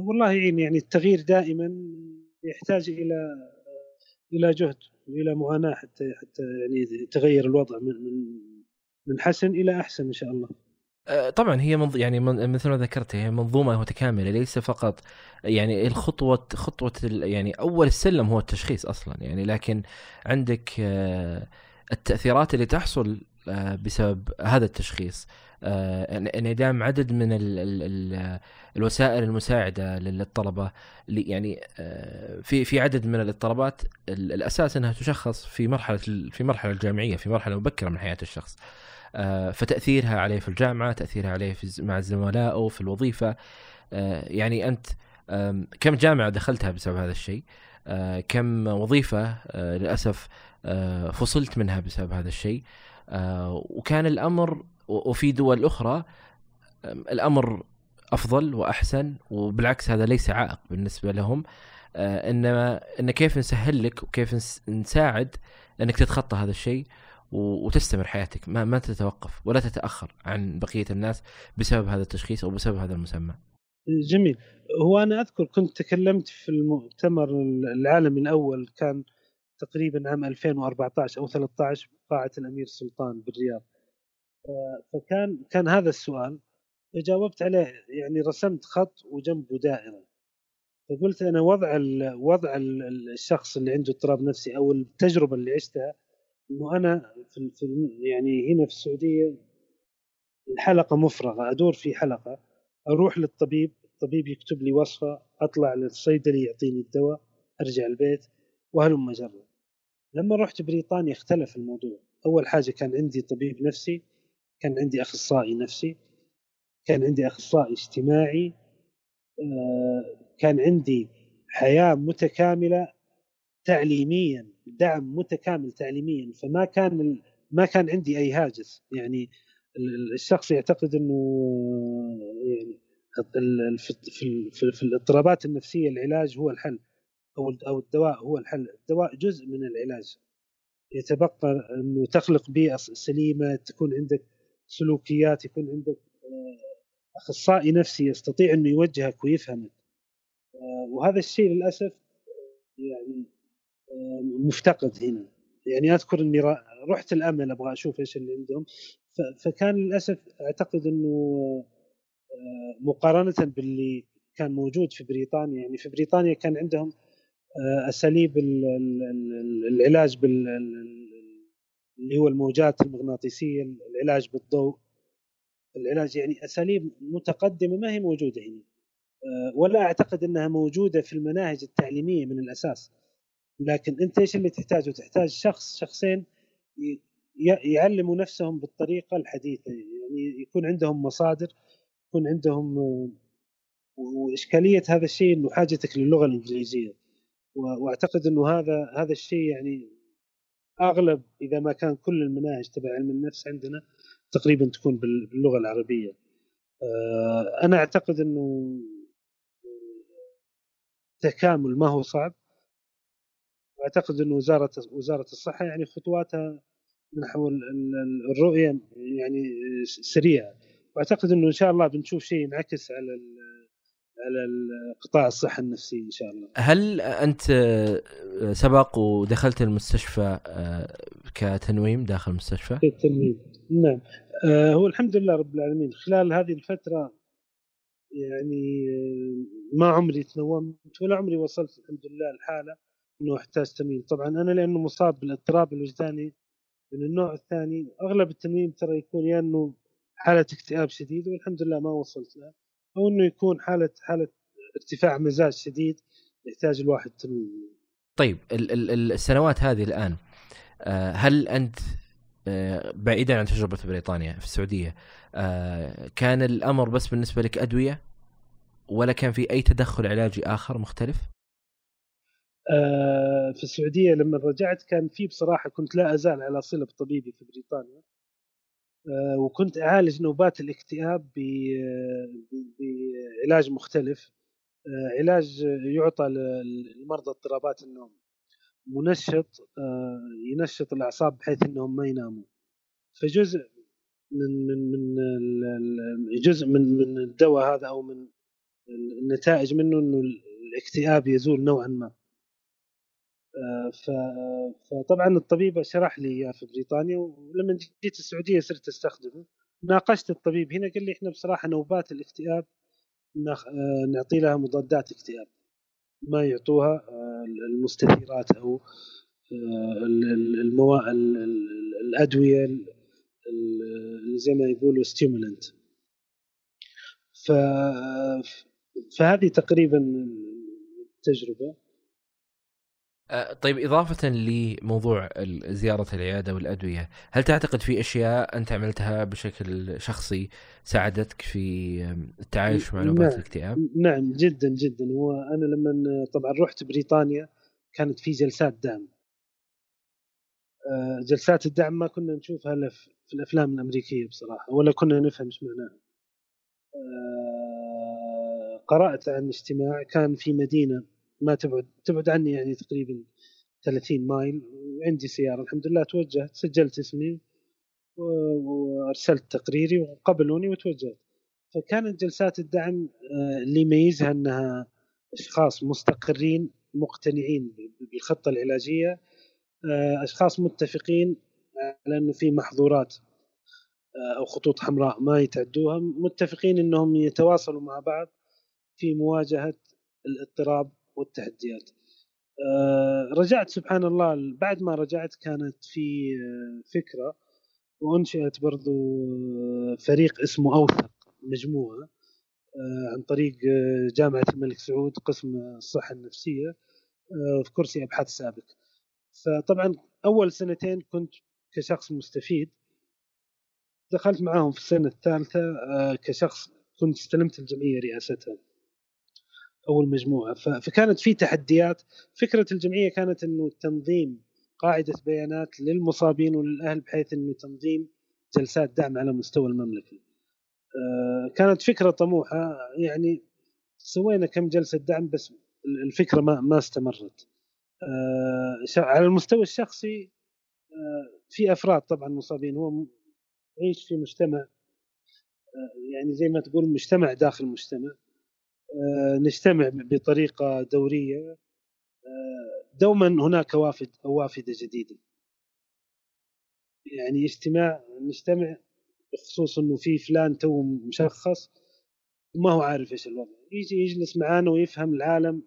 والله يعين يعني التغيير دائما يحتاج إلى إلى جهد وإلى معاناه حتى حتى يعني يتغير الوضع من من حسن إلى أحسن إن شاء الله. آه، طبعا هي منظ... يعني من... مثل ما ذكرت هي منظومة متكاملة ليس فقط يعني الخطوة خطوة ال... يعني أول السلم هو التشخيص أصلا يعني لكن عندك آه، التأثيرات اللي تحصل آه، بسبب هذا التشخيص انعدام عدد من ال ال ال الوسائل المساعدة للطلبة. يعني في في عدد من الاضطرابات الأساس إنها تشخص في مرحلة في مرحلة الجامعية في مرحلة مبكرة من حياة الشخص. آه، فتأثيرها عليه في الجامعة تأثيرها عليه في مع زملائه في الوظيفة. آه، يعني أنت كم جامعة دخلتها بسبب هذا الشيء؟ آه، كم وظيفة للأسف فصلت منها بسبب هذا الشيء؟ وكان الأمر وفي دول أخرى الأمر أفضل وأحسن وبالعكس هذا ليس عائق بالنسبة لهم إنما إن كيف نسهل لك وكيف نساعد إنك تتخطى هذا الشيء وتستمر حياتك ما ما تتوقف ولا تتأخر عن بقية الناس بسبب هذا التشخيص أو بسبب هذا المسمى. جميل هو أنا أذكر كنت تكلمت في المؤتمر العالمي الأول كان تقريبا عام 2014 أو 13 قاعة الأمير سلطان بالرياض. فكان كان هذا السؤال فجاوبت عليه يعني رسمت خط وجنبه دائرة. فقلت أنا وضع وضع الشخص اللي عنده اضطراب نفسي أو التجربة اللي عشتها إنه أنا في, في يعني هنا في السعودية الحلقة مفرغة أدور في حلقة أروح للطبيب الطبيب يكتب لي وصفة أطلع للصيدلي يعطيني الدواء أرجع البيت وهلم جرا لما رحت بريطانيا اختلف الموضوع أول حاجة كان عندي طبيب نفسي كان عندي أخصائي نفسي كان عندي أخصائي اجتماعي آه، كان عندي حياة متكاملة تعليميا دعم متكامل تعليميا فما كان ما كان عندي أي هاجس. يعني الشخص يعتقد إنه يعني في في, في الاضطرابات النفسية العلاج هو الحل أو أو الدواء هو الحل، الدواء جزء من العلاج. يتبقى إنه تخلق بيئة سليمة تكون عندك سلوكيات يكون عندك آه، أخصائي نفسي يستطيع إنه يوجهك ويفهمك. آه، وهذا الشيء للأسف يعني مفتقد هنا. يعني أذكر إني رحت الأمل أبغى أشوف إيش اللي عندهم. فكان للأسف أعتقد إنه آه، مقارنة باللي كان موجود في بريطانيا. يعني في بريطانيا كان عندهم آه، أساليب العلاج بال اللي هو الموجات المغناطيسية العلاج بالضوء. العلاج يعني أساليب متقدمة ما هي موجودة هنا. آه، ولا أعتقد إنها موجودة في المناهج التعليمية من الأساس. لكن أنت إيش اللي تحتاجه؟ تحتاج شخص شخصين يعلموا نفسهم بالطريقة الحديثة. يعني يكون عندهم مصادر يكون عندهم وإشكالية هذا الشيء إنه حاجتك للغة الإنجليزية. وأعتقد إنه هذا هذا الشيء يعني أغلب إذا ما كان كل المناهج تبع علم النفس عندنا تقريبا تكون باللغة العربية. آه، أنا أعتقد إنه تكامل ما هو صعب. واعتقد إنه وزارة وزارة الصحة يعني خطواتها نحو الرؤية يعني سريعة. وأعتقد إنه إن شاء الله بنشوف شيء ينعكس على على قطاع الصحه النفسيه إن شاء الله. هل أنت سبق ودخلت المستشفى آه، كتنويم داخل المستشفى؟ كتنويم. نعم. آه، هو الحمد لله رب العالمين. خلال هذه الفترة يعني آه، ما عمري تنومت ولا عمري وصلت الحمد لله الحالة إنه أحتاج تنويم. طبعا أنا لأنه مصاب بالأضطراب الوجداني من النوع الثاني أغلب التنويم ترى يكون يا إنه حالة اكتئاب شديد والحمد لله ما وصلت لها. أو إنه يكون حالة حالة ارتفاع مزاج شديد يحتاج الواحد طيب السنوات هذه الآن آه، هل أنت آه، بعيدا عن تجربة بريطانيا في السعودية آه، كان الأمر بس بالنسبة لك أدوية ولا كان في أي تدخل علاجي آخر مختلف؟ في السعودية لما رجعت كان في بصراحة كنت لا أزال على صلة بطبيبي في بريطانيا وكنت أعالج نوبات الاكتئاب بعلاج مختلف. آه، علاج يعطى لمرضى اضطرابات النوم. منشط آه، ينشط الأعصاب بحيث إنهم ما يناموا. فجزء من من من جزء من من الدواء هذا أو من النتائج منه إنه الاكتئاب يزول نوعا ما. فطبعا الطبيب شرح لي إياه في بريطانيا ولما جيت السعودية صرت أستخدمه. ناقشت الطبيب هنا قال لي إحنا بصراحة نوبات الاكتئاب نعطي لها مضادات اكتئاب. ما يعطوها آه، المستثيرات أو آه، الموا... الأدوية زي ما يقولوا ستيمولنت ف... فهذه تقريبا التجربة. آه، طيب إضافة لموضوع زيارة العيادة والأدوية هل تعتقد في أشياء أنت عملتها بشكل شخصي ساعدتك في التعايش مع نوبات نعم. الاكتئاب؟ نعم جدا جدا هو أنا لما طبعا رحت بريطانيا كانت في جلسات دعم آه، جلسات الدعم ما كنا نشوفها إلا في الأفلام الأمريكية بصراحة ولا كنا نفهم إيش معناها. آه، قرأت عن اجتماع كان في مدينة ما تبعد تبعد عني يعني تقريبا 30 مايل. وعندي سيارة الحمد لله توجهت سجلت اسمي وأرسلت تقريري وقبلوني وتوجهت. فكانت جلسات الدعم آه، اللي يميزها أنها أشخاص مستقرين مقتنعين بالخطة العلاجية آه، أشخاص متفقين على أنه في محظورات آه، أو خطوط حمراء ما يتعدوها متفقين أنهم يتواصلوا مع بعض في مواجهة الاضطراب والتحديات. آه، رجعت سبحان الله بعد ما رجعت كانت في آه، فكرة وأنشئت برضو آه، فريق اسمه أوثق مجموعة عن طريق جامعة الملك سعود قسم الصحة النفسية في كرسي أبحاث سابق. فطبعا أول سنتين كنت كشخص مستفيد. دخلت معاهم في السنة الثالثة كشخص كنت استلمت الجمعية رئاستها. أو المجموعه فكانت في تحديات. فكرة الجمعية كانت إنه تنظيم قاعدة بيانات للمصابين وللأهل بحيث إنه تنظيم جلسات دعم على مستوى المملكة. آه، كانت فكرة طموحة. يعني سوينا كم جلسة دعم بس الفكرة ما ما استمرت. آه، على المستوى الشخصي آه، في أفراد طبعا مصابين. هو يعيش في مجتمع يعني زي ما تقول مجتمع داخل مجتمع. نجتمع بطريقة دورية. آه، دوما هناك وافد أو وافدة جديدة. يعني اجتماع نجتمع بخصوص إنه في فلان تو مشخص وما هو عارف إيش الوضع. يجي يجلس معانا ويفهم العالم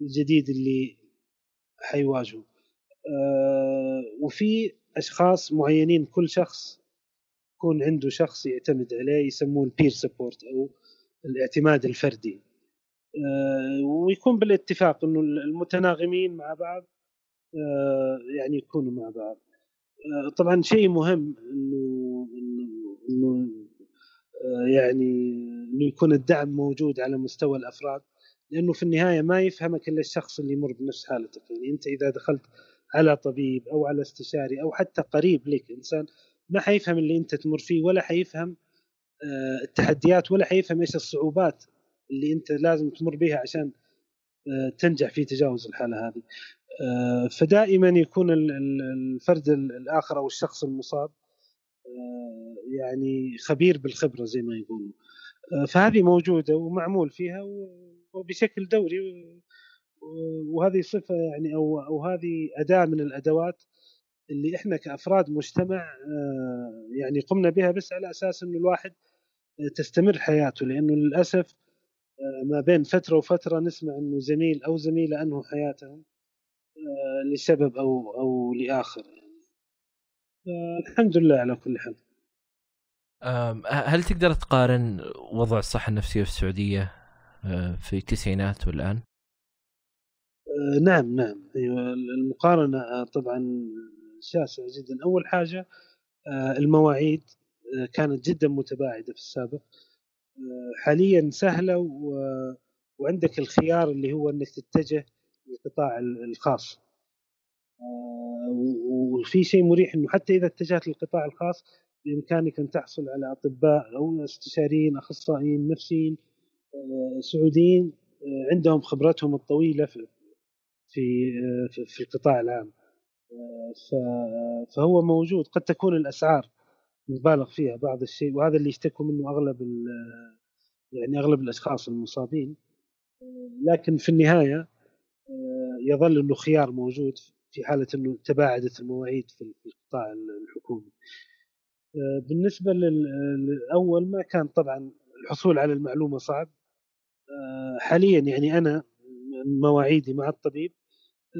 الجديد اللي حيواجهه. أه وفي أشخاص معينين كل شخص يكون عنده شخص يعتمد عليه يسموه ال peer support أو الاعتماد الفردي. آه، ويكون بالاتفاق إنه المتناغمين مع بعض آه، يعني يكونوا مع بعض. طبعا شيء مهم إنه إنه يعني إنه يكون الدعم موجود على مستوى الأفراد لأنه في النهاية ما يفهمك إلا الشخص اللي يمر بنفس حالتك. يعني أنت إذا دخلت على طبيب أو على استشاري أو حتى قريب لك إنسان ما حيفهم اللي أنت تمر فيه ولا حيفهم آه، التحديات ولا حيفهم إيش الصعوبات اللي أنت لازم تمر بها عشان آه، تنجح في تجاوز الحالة هذه؟ آه، فدائما يكون الفرد الآخر أو الشخص المصاب يعني خبير بالخبرة زي ما يقولوا. فهذه موجودة ومعمول فيها وبشكل دوري وهذه صفة يعني أو أو هذه أداة من الأدوات اللي إحنا كأفراد مجتمع آه، يعني قمنا بها بس على أساس إنه الواحد تستمر حياته. لأنه للأسف آه، ما بين فترة وفترة نسمع إنه زميل أو زميلة أنهوا حياتهم آه، لسبب أو أو لآخر يعني. الحمد لله على كل حال. هل تقدر تقارن وضع الصحة النفسية في السعودية في التسعينات والآن؟ نعم نعم. أيوه المقارنة طبعا شاسعه جدا. أول حاجة آه، المواعيد آه، كانت جدا متباعدة في السابق. آه، حاليا سهلة و... وعندك الخيار اللي هو إنك تتجه للقطاع الخاص. وفي شيء مريح إنه حتى إذا اتجهت للقطاع الخاص بإمكانك أن تحصل على أطباء أو استشاريين أخصائيين نفسيين سعوديين عندهم خبرتهم الطويلة في في في القطاع العام. فهو موجود. قد تكون الأسعار مبالغ فيها بعض الشيء وهذا اللي يشتكوا منه أغلب يعني أغلب الأشخاص المصابين. لكن في النهاية يظل إنه خيار موجود في حالة إنه تباعدت المواعيد في القطاع الحكومي. بالنسبة للأول ما كان طبعا الحصول على المعلومة صعب. حاليا يعني أنا مواعيدي مع الطبيب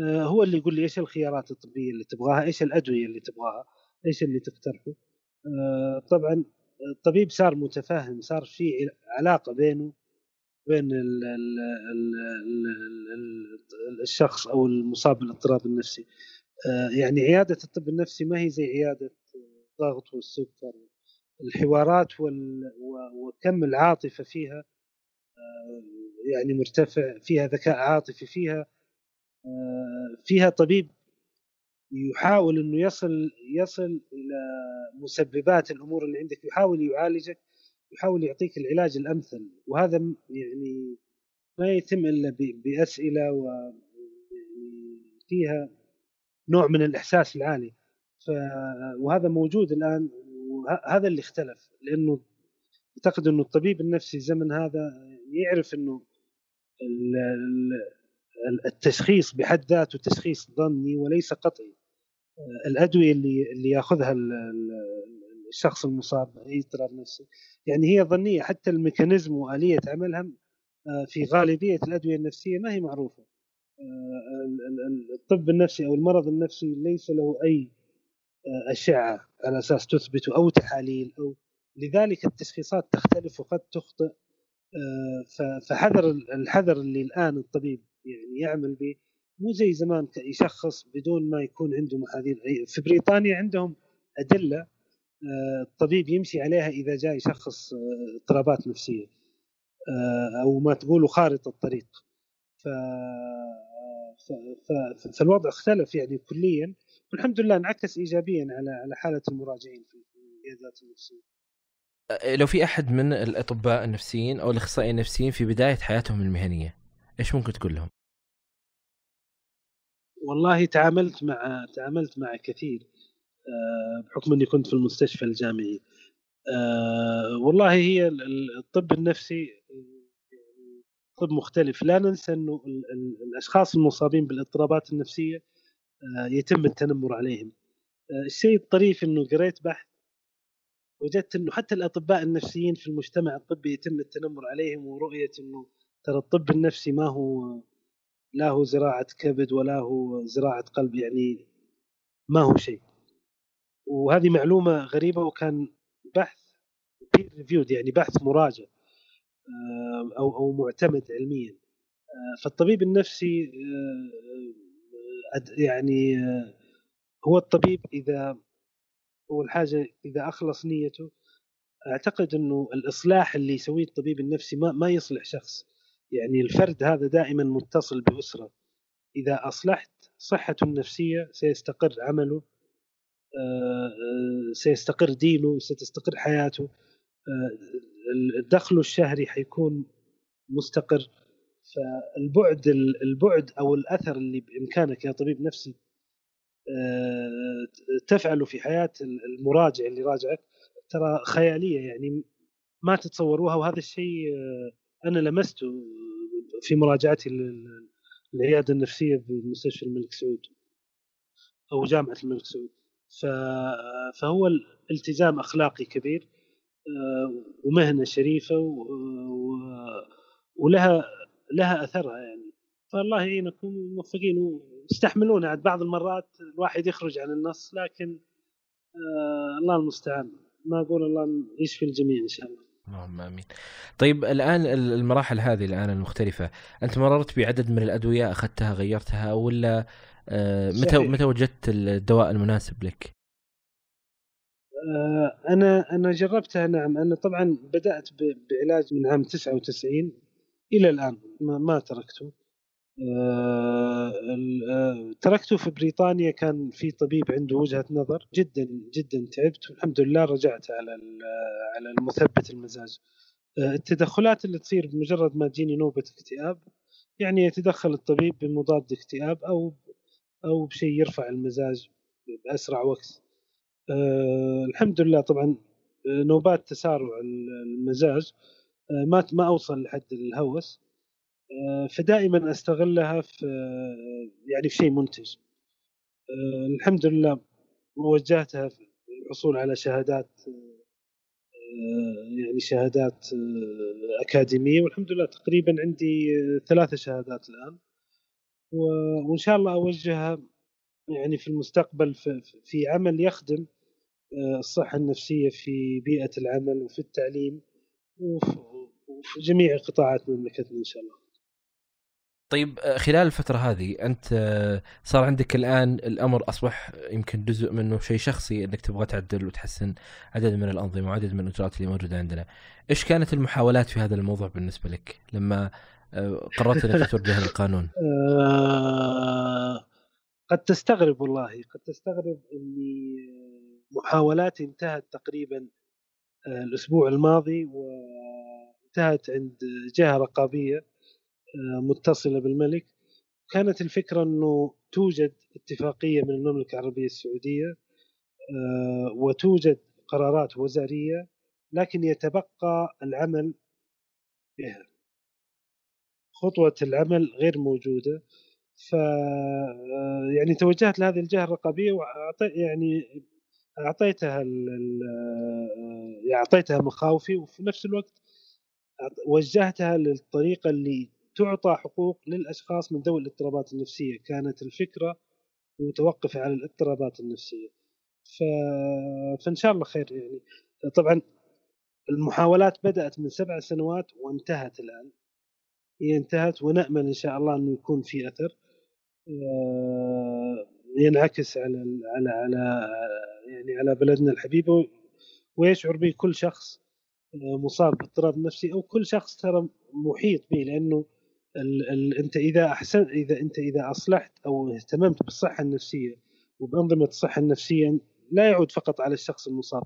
هو اللي يقول لي إيش الخيارات الطبية اللي تبغاها؟ إيش الأدوية اللي تبغاها؟ إيش اللي تقترحه؟ آه، طبعا الطبيب صار متفاهم صار في علاقة بينه بين ال ال ال الشخص أو المصاب بالاضطراب النفسي. آه، يعني عيادة الطب النفسي ما هي زي عيادة الضغط والسكر. الحوارات وكم العاطفة فيها يعني مرتفع فيها ذكاء عاطفي فيها فيها طبيب يحاول إنه يصل يصل إلى مسببات الأمور اللي عندك يحاول يعالجك يحاول يعطيك العلاج الأمثل. وهذا يعني ما يتم إلا بأسئلة و فيها نوع من الإحساس العالي. ف وهذا موجود الآن وهذا اللي اختلف. لأنه أعتقد إنه الطبيب النفسي الزمن هذا يعرف إنه التشخيص بحد ذاته تشخيص ظني وليس قطعي. الأدوية اللي اللي ياخذها الشخص المصاب باي اضطراب نفسي يعني هي ظنية. حتى الميكانيزم وآلية عملها آه، في غالبية الأدوية النفسية ما هي معروفة. آه، الطب النفسي أو المرض النفسي ليس له أي آه، أشعة على أساس تثبته أو تحاليل أو لذلك التشخيصات تختلف وقد تخطئ. فحذر الحذر اللي الآن الطبيب يعني يعمل به مو زي زمان يشخص بدون ما يكون عنده محاذير في بريطانيا عندهم أدلة آه، الطبيب يمشي عليها إذا جاء يشخص آه، اضطرابات نفسية آه، أو ما تقولوا خارطه الطريق ف... ف... فالوضع اختلف يعني كليا والحمد لله انعكس ايجابيا على على حالة المراجعين في العيادات النفسية. لو في أحد من الأطباء النفسيين أو الأخصائيين النفسيين في بداية حياتهم المهنية إيش ممكن تقول لهم؟ والله تعاملت مع تعاملت مع كثير آه، بحكم إني كنت في المستشفى الجامعي. آه، والله هي الطب النفسي طب مختلف. لا ننسى إنه الأشخاص المصابين بالاضطرابات النفسية آه، يتم التنمر عليهم. الشيء الطريف إنه قريت بحث وجدت إنه حتى الأطباء النفسيين في المجتمع الطبي يتم التنمر عليهم ورؤية إنه ترى الطب النفسي ما هو لا هو زراعة كبد ولا هو زراعة قلب يعني ما هو شيء. وهذه معلومة غريبة وكان بحث peer reviewed يعني بحث مراجع آه، أو أو معتمد علميا. آه، فالطبيب النفسي آه، يعني هو الطبيب إذا اول حاجة إذا أخلص نيته أعتقد إنه الإصلاح اللي يسويه الطبيب النفسي ما ما يصلح شخص. يعني الفرد هذا دائما متصل بأسرة. إذا أصلحت صحته النفسية سيستقر عمله آه، آه، سيستقر دينه ستستقر حياته. آه، دخله الشهري حيكون مستقر. فالبعد البعد أو الأثر اللي بإمكانك يا طبيب نفسي تفعله في حياة المراجع اللي راجعك ترى خيالية يعني ما تتصوروها. وهذا الشيء أنا لمسته في مراجعتي للعيادة النفسية بمستشفى الملك سعود أو جامعة الملك سعود. فهو الالتزام أخلاقي كبير آه، ومهنة شريفة ولها لها أثرها يعني. فالله يعينكم موفقين واستحملون عاد بعض المرات الواحد يخرج عن النص لكن آه الله المستعان. ما أقول الله يشفي الجميع إن شاء الله. اللهم آمين. طيب الآن المراحل هذه الآن المختلفة، أنت مررت بعدد من الأدوية أخذتها غيرتها ولا آه، متى متى وجدت الدواء المناسب لك؟ آه، أنا أنا جربتها نعم أنا طبعا بدأت بعلاج من عام 99 إلى الآن ما, ما تركته تركته في بريطانيا كان في طبيب عنده وجهة نظر جدا جدا تعبت. والحمد لله رجعت على على المثبت المزاج. التدخلات اللي تصير بمجرد ما تجيني نوبة اكتئاب يعني يتدخل الطبيب بمضاد اكتئاب أو أو بشيء يرفع المزاج بأسرع وقت. الحمد لله طبعا آه، نوبات تسارع المزاج. ما ما أوصل لحد الهوس. فدائما أستغلها في يعني في شيء منتج. أه الحمد لله وجهتها في الحصول على شهادات آه، يعني شهادات آه، أكاديمية. والحمد لله تقريبا عندي ثلاث شهادات الآن. وإن شاء الله أوجهها يعني في المستقبل في عمل يخدم آه، الصحة النفسية في بيئة العمل وفي التعليم وفي جميع قطاعات مملكتنا إن شاء الله. طيب آه، خلال الفترة هذه أنت آه، صار عندك الآن الأمر أصبح يمكن جزء منه شيء شخصي أنك تبغى تعدل وتحسن عدد من الأنظمة وعدد من الإجراءات اللي موجودة عندنا. إيش كانت المحاولات في هذا الموضوع بالنسبة لك لما قررت إنك تتوجه للقانون؟ آه قد تستغرب والله قد تستغرب إني محاولاتي انتهت تقريبا آه، الأسبوع الماضي وانتهت عند جهة رقابية آه، متصلة بالملك. كانت الفكرة إنه توجد اتفاقية من المملكة العربية السعودية آه، وتوجد قرارات وزارية لكن يتبقى العمل بها. خطوة العمل غير موجودة. ف يعني توجهت لهذه الجهة الرقابية واعطيت يعني أعطيتها يعني أعطيتها مخاوفي وفي نفس الوقت وجهتها للطريقة اللي تعطى حقوق للأشخاص من ذوي الاضطرابات النفسية. كانت الفكرة متوقفة على الاضطرابات النفسية. ف... فإن شاء الله خير يعني. طبعا المحاولات بدأت من سبع سنوات وانتهت الآن. هي انتهت ونأمل إن شاء الله إنه يكون في أثر. آه، ينعكس على على على يعني على بلدنا الحبيب ويشعر به كل شخص آه، مصاب باضطراب نفسي أو كل شخص ترى محيط به لأنه ال ال انت إذا احسن إذا أنت إذا أصلحت أو اهتممت بالصحة النفسية وبأنظمة الصحة النفسية لا يعود فقط على الشخص المصاب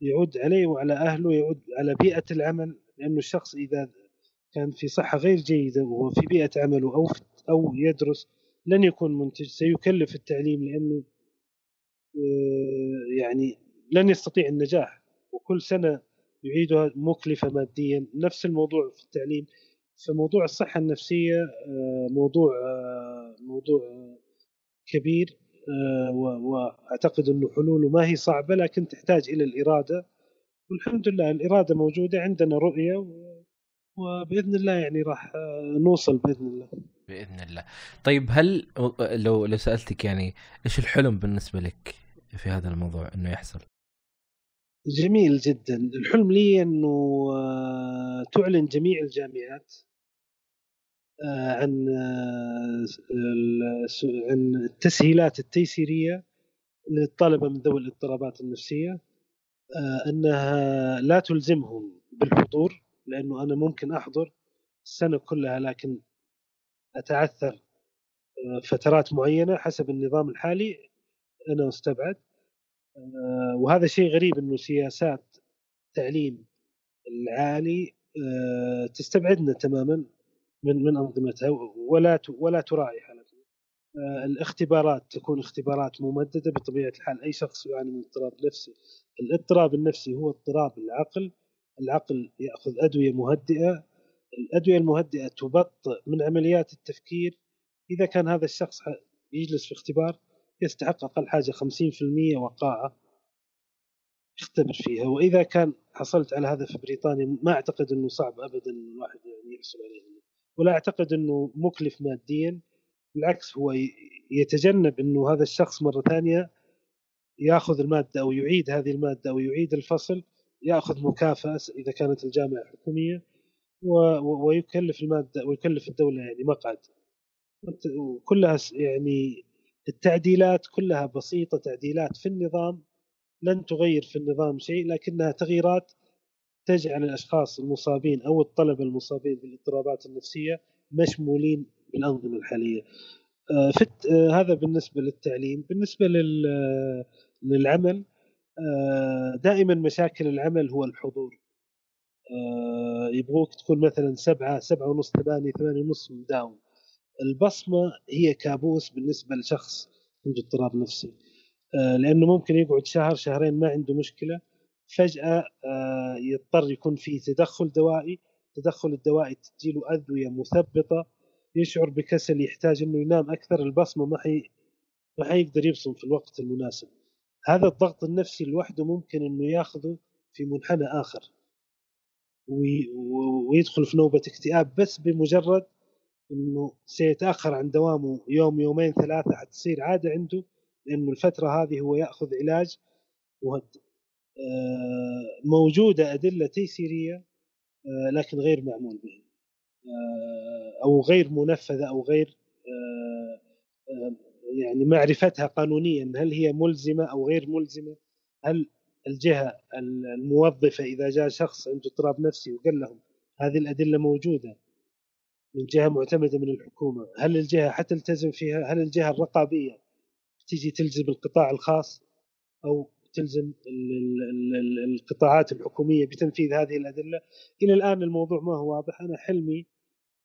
يعود عليه وعلى أهله يعود على بيئة العمل لأنه الشخص إذا كان في صحة غير جيدة وهو في بيئة عمله أو أو يدرس لن يكون منتج سيكلف التعليم لأنه آه، يعني لن يستطيع النجاح وكل سنة يعيدها مكلفة ماديا نفس الموضوع في التعليم. فموضوع الصحة النفسية آه، موضوع آه، موضوع كبير وأعتقد إنه حلوله. ما هي صعبة لكن تحتاج إلى الإرادة. والحمد لله الإرادة موجودة عندنا رؤية وبإذن الله يعني راح آه، نوصل بإذن الله. بإذن الله. طيب هل لو لو سألتك يعني إيش الحلم بالنسبة لك في هذا الموضوع إنه يحصل؟ جميل جدا. الحلم لي إنه آه، تعلن جميع الجامعات آه، عن عن التسهيلات التيسيرية للطلبة من ذوي الاضطرابات النفسية آه، أنها لا تلزمهم بالحضور لأنه أنا ممكن أحضر السنة كلها لكن أتعثر آه، فترات معينة حسب النظام الحالي أنا أستبعد. آه، وهذا شيء غريب إنه سياسات التعليم العالي تستبعدنا تماما من من أنظمتها ولا ولا تراعي حالتنا. الاختبارات تكون اختبارات ممددة بطبيعة الحال أي شخص يعاني من اضطراب نفسي الاضطراب النفسي هو اضطراب العقل العقل يأخذ أدوية مهدئة الأدوية المهدئة تبطئ من عمليات التفكير إذا كان هذا الشخص يجلس في اختبار يستحق أقل حاجة 50% وقاعة يختبر فيها. وإذا كان حصلت على هذا في بريطانيا ما أعتقد إنه صعب ابدا الواحد يعني يحصل عليه. ولا أعتقد إنه مكلف ماديا بالعكس هو يتجنب إنه هذا الشخص مرة ثانية ياخذ المادة أو يعيد هذه المادة أو يعيد الفصل يأخذ مكافأة إذا كانت الجامعة حكومية ويكلف المادة ويكلف الدولة يعني مقعد. كلها يعني التعديلات كلها بسيطة تعديلات في النظام لن تغير في النظام شيء لكنها تغييرات تجعل الأشخاص المصابين أو الطلبة المصابين بالاضطرابات النفسية مشمولين بالأنظمة الحالية. آه، فت آه، هذا بالنسبة للتعليم، بالنسبة للعمل آه، دائما مشاكل العمل هو الحضور. يبغوك تكون مثلا سبعة سبعة ونص ثمانية ثمانية ونص مداوم البصمة هي كابوس بالنسبة لشخص عنده اضطراب نفسي. لأنه ممكن يقعد شهر شهرين ما عنده مشكلة فجأة يضطر يكون في تدخل دوائي التدخل الدوائي تجيله أدوية مثبطة يشعر بكسل يحتاج إنه ينام أكثر البصمة ما حي ما حيقدر يبصم في الوقت المناسب. هذا الضغط النفسي لوحده ممكن إنه ياخذه في منحنى آخر وي... ويدخل في نوبة اكتئاب بس بمجرد إنه سيتأخر عن دوامه يوم يومين ثلاثة حتصير عادة عنده لأنه الفترة هذه هو يأخذ علاج آه، موجودة أدلة تيسيريه آه، لكن غير معمول بها آه، أو غير منفذة أو غير يعني معرفتها قانونيا هل هي ملزمة أو غير ملزمة؟ هل الجهة الموظفة إذا جاء شخص عنده اضطراب نفسي وقال لهم هذه الأدلة موجودة من جهة معتمدة من الحكومة، هل الجهة حتلتزم فيها؟ هل الجهة الرقابية تيجي تلزم القطاع الخاص أو تلزم القطاعات الحكومية بتنفيذ هذه الأدلة؟ إلى الآن الموضوع ما هو واضح، أنا حلمي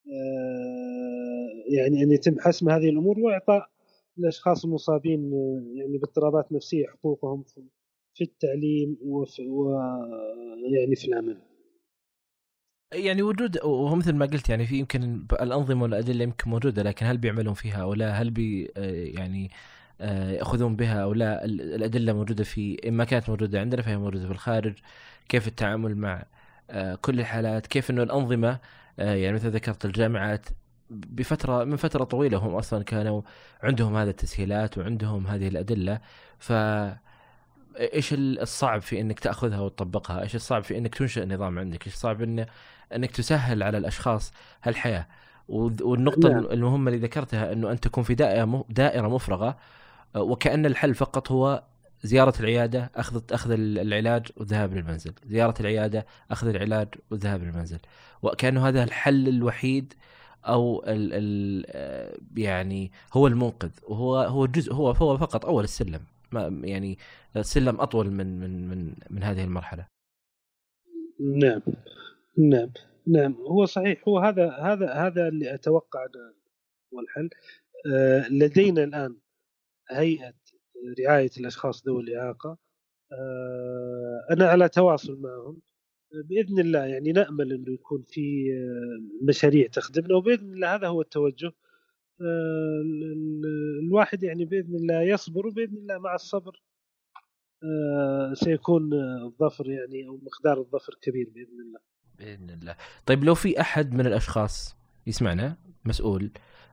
آه، يعني أن يتم حسم هذه الأمور وإعطاء الاشخاص المصابين آه، يعني باضطرابات نفسية حقوقهم في التعليم وفي ويعني في العمل. يعني وجود ومثل ما قلت يعني في يمكن الأنظمة والادله يمكن موجودة لكن هل بيعملون فيها أو لا؟ هل بي آه، يعني يأخذون بها أو لا؟ الأدلة موجودة في ان ما كانت موجودة عندنا فهي موجودة في الخارج. كيف التعامل مع كل الحالات؟ كيف إنه الأنظمة آه، يعني مثل ذكرت الجامعات بفترة من فترة طويلة هم أصلا كانوا عندهم هذه التسهيلات وعندهم هذه الأدلة ف إيش الصعب في إنك تأخذها وتطبقها؟ إيش الصعب في إنك تنشئ نظام عندك؟ إيش الصعب إن أنك تسهل على الأشخاص هالحياة؟ والنقطة نعم. المهمة اللي ذكرتها إنه أن تكون في دائرة دائرة مفرغة آه، وكأن الحل فقط هو زيارة العيادة أخذ أخذ العلاج والذهاب للمنزل، زيارة العيادة أخذ العلاج والذهاب للمنزل، وكأنه هذا الحل الوحيد أو ال ال يعني هو المنقذ وهو هو جزء هو هو فقط أول السلم ما يعني السلم أطول من من من من هذه المرحلة. نعم نعم نعم. هو صحيح هو هذا هذا هذا اللي أتوقع هو الحل. آه، لدينا الآن هيئة رعاية الأشخاص ذوي الإعاقة. آه، أنا على تواصل معهم. بإذن الله يعني نأمل إنه يكون في آه، مشاريع تخدمنا وبإذن الله هذا هو التوجه. الواحد يعني بإذن الله يصبر وبإذن الله مع الصبر سيكون الظفر يعني أو مقدار الظفر كبير بإذن الله. بإذن الله طيب لو في أحد من الأشخاص يسمعنا مسؤول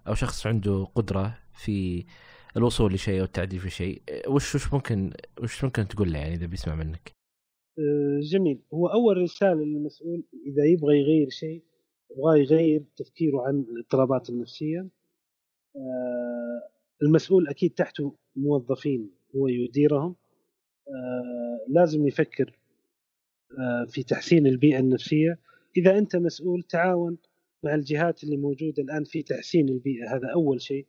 أو شخص عنده قدرة في الوصول لشيء أو التعديل في شيء وش وش ممكن وش ممكن تقول له يعني إذا بيسمع منك؟ أه، جميل هو أول رسالة للمسؤول إذا يبغى يغير شيء يبغى يغير تفكيره عن الاضطرابات النفسية أه، المسؤول أكيد تحته موظفين هو يديرهم لازم يفكر في تحسين البيئة النفسية. إذا أنت مسؤول تعاون مع الجهات اللي موجودة الآن في تحسين البيئة هذا أول شيء.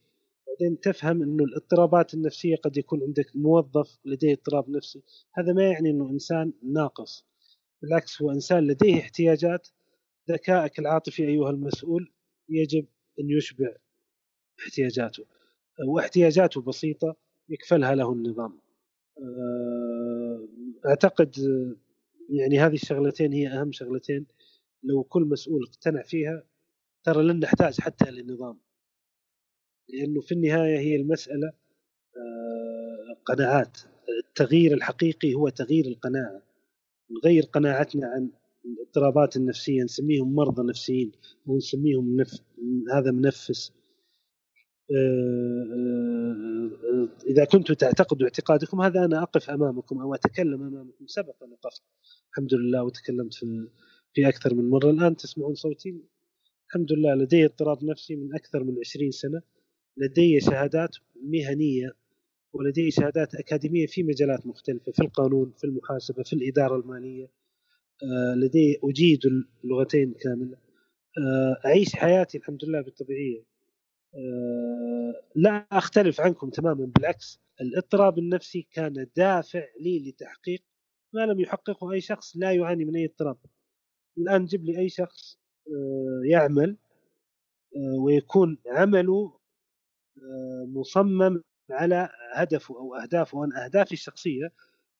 بعدين تفهم إنه الاضطرابات النفسية قد يكون عندك موظف لديه اضطراب نفسي. هذا ما يعني إنه إنسان ناقص. بالعكس هو إنسان لديه احتياجات. ذكائك العاطفي أيها المسؤول يجب أن يشبع احتياجاته. واحتياجاته بسيطة يكفلها له النظام. آه، أعتقد يعني هذه الشغلتين هي أهم شغلتين. لو كل مسؤول اقتنع فيها ترى لن نحتاج حتى للنظام. لأنه في النهاية هي المسألة آه، قناعات. التغيير الحقيقي هو تغيير القناعة. نغير قناعتنا عن الاضطرابات النفسية نسميهم مرضى نفسيين ونسميهم نف... هذا منفس. إذا كنتم تعتقدوا اعتقادكم هذا أنا أقف أمامكم أو أتكلم أمامكم. سبق ان وقفت الحمد لله وتكلمت في في أكثر من مرة. الآن تسمعون صوتي؟ الحمد لله لدي اضطراب نفسي من أكثر من 20 سنة. لدي شهادات مهنية ولدي شهادات أكاديمية في مجالات مختلفة في القانون في المحاسبة في الإدارة المالية. آه، لدي أجيد اللغتين كامله آه، أعيش حياتي الحمد لله بالطبيعية. آه، لا أختلف عنكم تماما بالعكس الاضطراب النفسي كان دافع لي لتحقيق ما لم يحققه أي شخص لا يعاني من أي اضطراب الآن جيب لي أي شخص يعمل ويكون عمله مصمم على هدفه أو أهدافه وأنا أهدافي الشخصية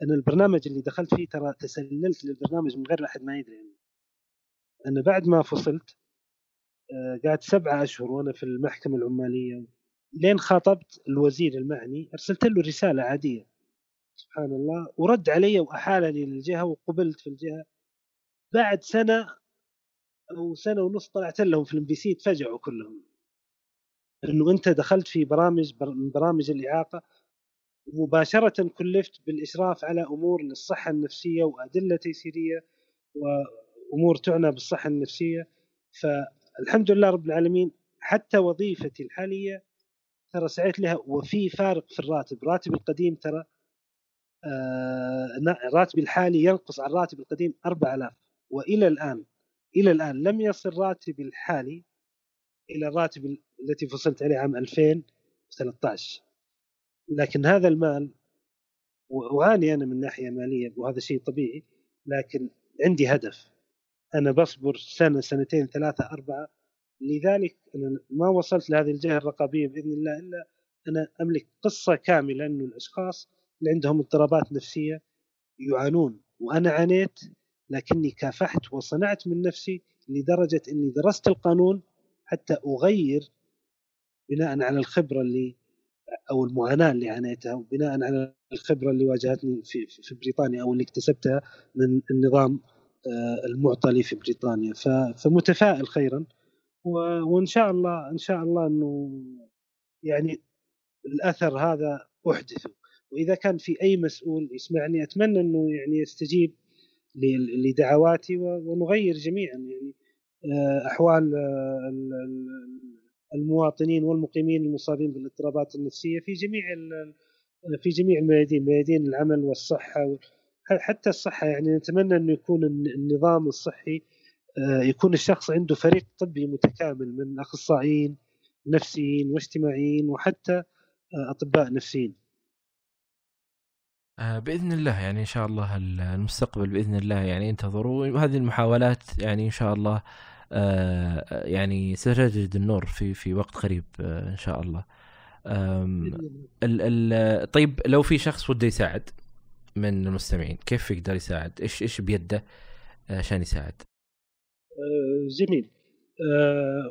أن البرنامج اللي دخلت فيه ترى تسللت للبرنامج من غير أحد ما يدري يعني. أنا بعد ما فصلت آه، قعدت سبعة أشهر وأنا في المحكمة العمالية. لين خاطبت الوزير المعني أرسلت له رسالة عادية. سبحان الله. ورد علي واحالني للجهة وقبلت في الجهة. بعد سنة أو سنة ونص طلعت لهم في الإم بي سي تفاجئوا كلهم. إنه أنت دخلت في برامج من برامج الإعاقة. مباشره كلفت بالإشراف على أمور للصحة النفسية وأدلة تيسيرية وامور تعنى بالصحة النفسية. فالحمد لله رب العالمين حتى وظيفتي الحالية ترى سعيت لها وفي فارق في الراتب. راتبي القديم ترى آه راتبي الحالي ينقص عن راتبي القديم 4000 وإلى الآن إلى الآن لم يصل راتبي الحالي إلى الراتب التي فصلت عليه عام 2013 لكن هذا المال واعاني أنا من ناحية مالية وهذا شيء طبيعي لكن عندي هدف. أنا بصبر سنة سنتين ثلاثة أربعة. لذلك أنا ما وصلت لهذه الجهة الرقابية بإذن الله إلا أنا أملك قصة كاملة إنه الأشخاص اللي عندهم اضطرابات نفسية يعانون. وأنا عانيت لكني كافحت وصنعت من نفسي لدرجة إني درست القانون حتى أغير بناء على الخبرة اللي أو المعاناة اللي عانيتها وبناء على الخبرة اللي واجهتني في في بريطانيا أو اللي اكتسبتها من النظام المعطى لي في بريطانيا. فمتفائل خيرا. وإن شاء الله إن شاء الله إنه يعني الأثر هذا أحدثه. وإذا كان في أي مسؤول يسمعني أتمنى إنه يعني يستجيب لدعواتي ونغير جميعا يعني آه، أحوال آه، المواطنين والمقيمين المصابين بالاضطرابات النفسية في جميع في جميع الميادين ميادين العمل والصحة حتى الصحة يعني نتمنى إنه يكون النظام الصحي آه، يكون الشخص عنده فريق طبي متكامل من أخصائيين نفسيين واجتماعيين وحتى أطباء نفسيين. بإذن الله يعني إن شاء الله المستقبل بإذن الله يعني انتظروا هذه المحاولات يعني إن شاء الله آه، يعني ستجد النور في في وقت قريب آه، إن شاء الله. ال ال طيب لو في شخص وده يساعد؟ من المستمعين كيف يقدر يساعد؟ إيش إيش بيده عشان يساعد؟ جميل.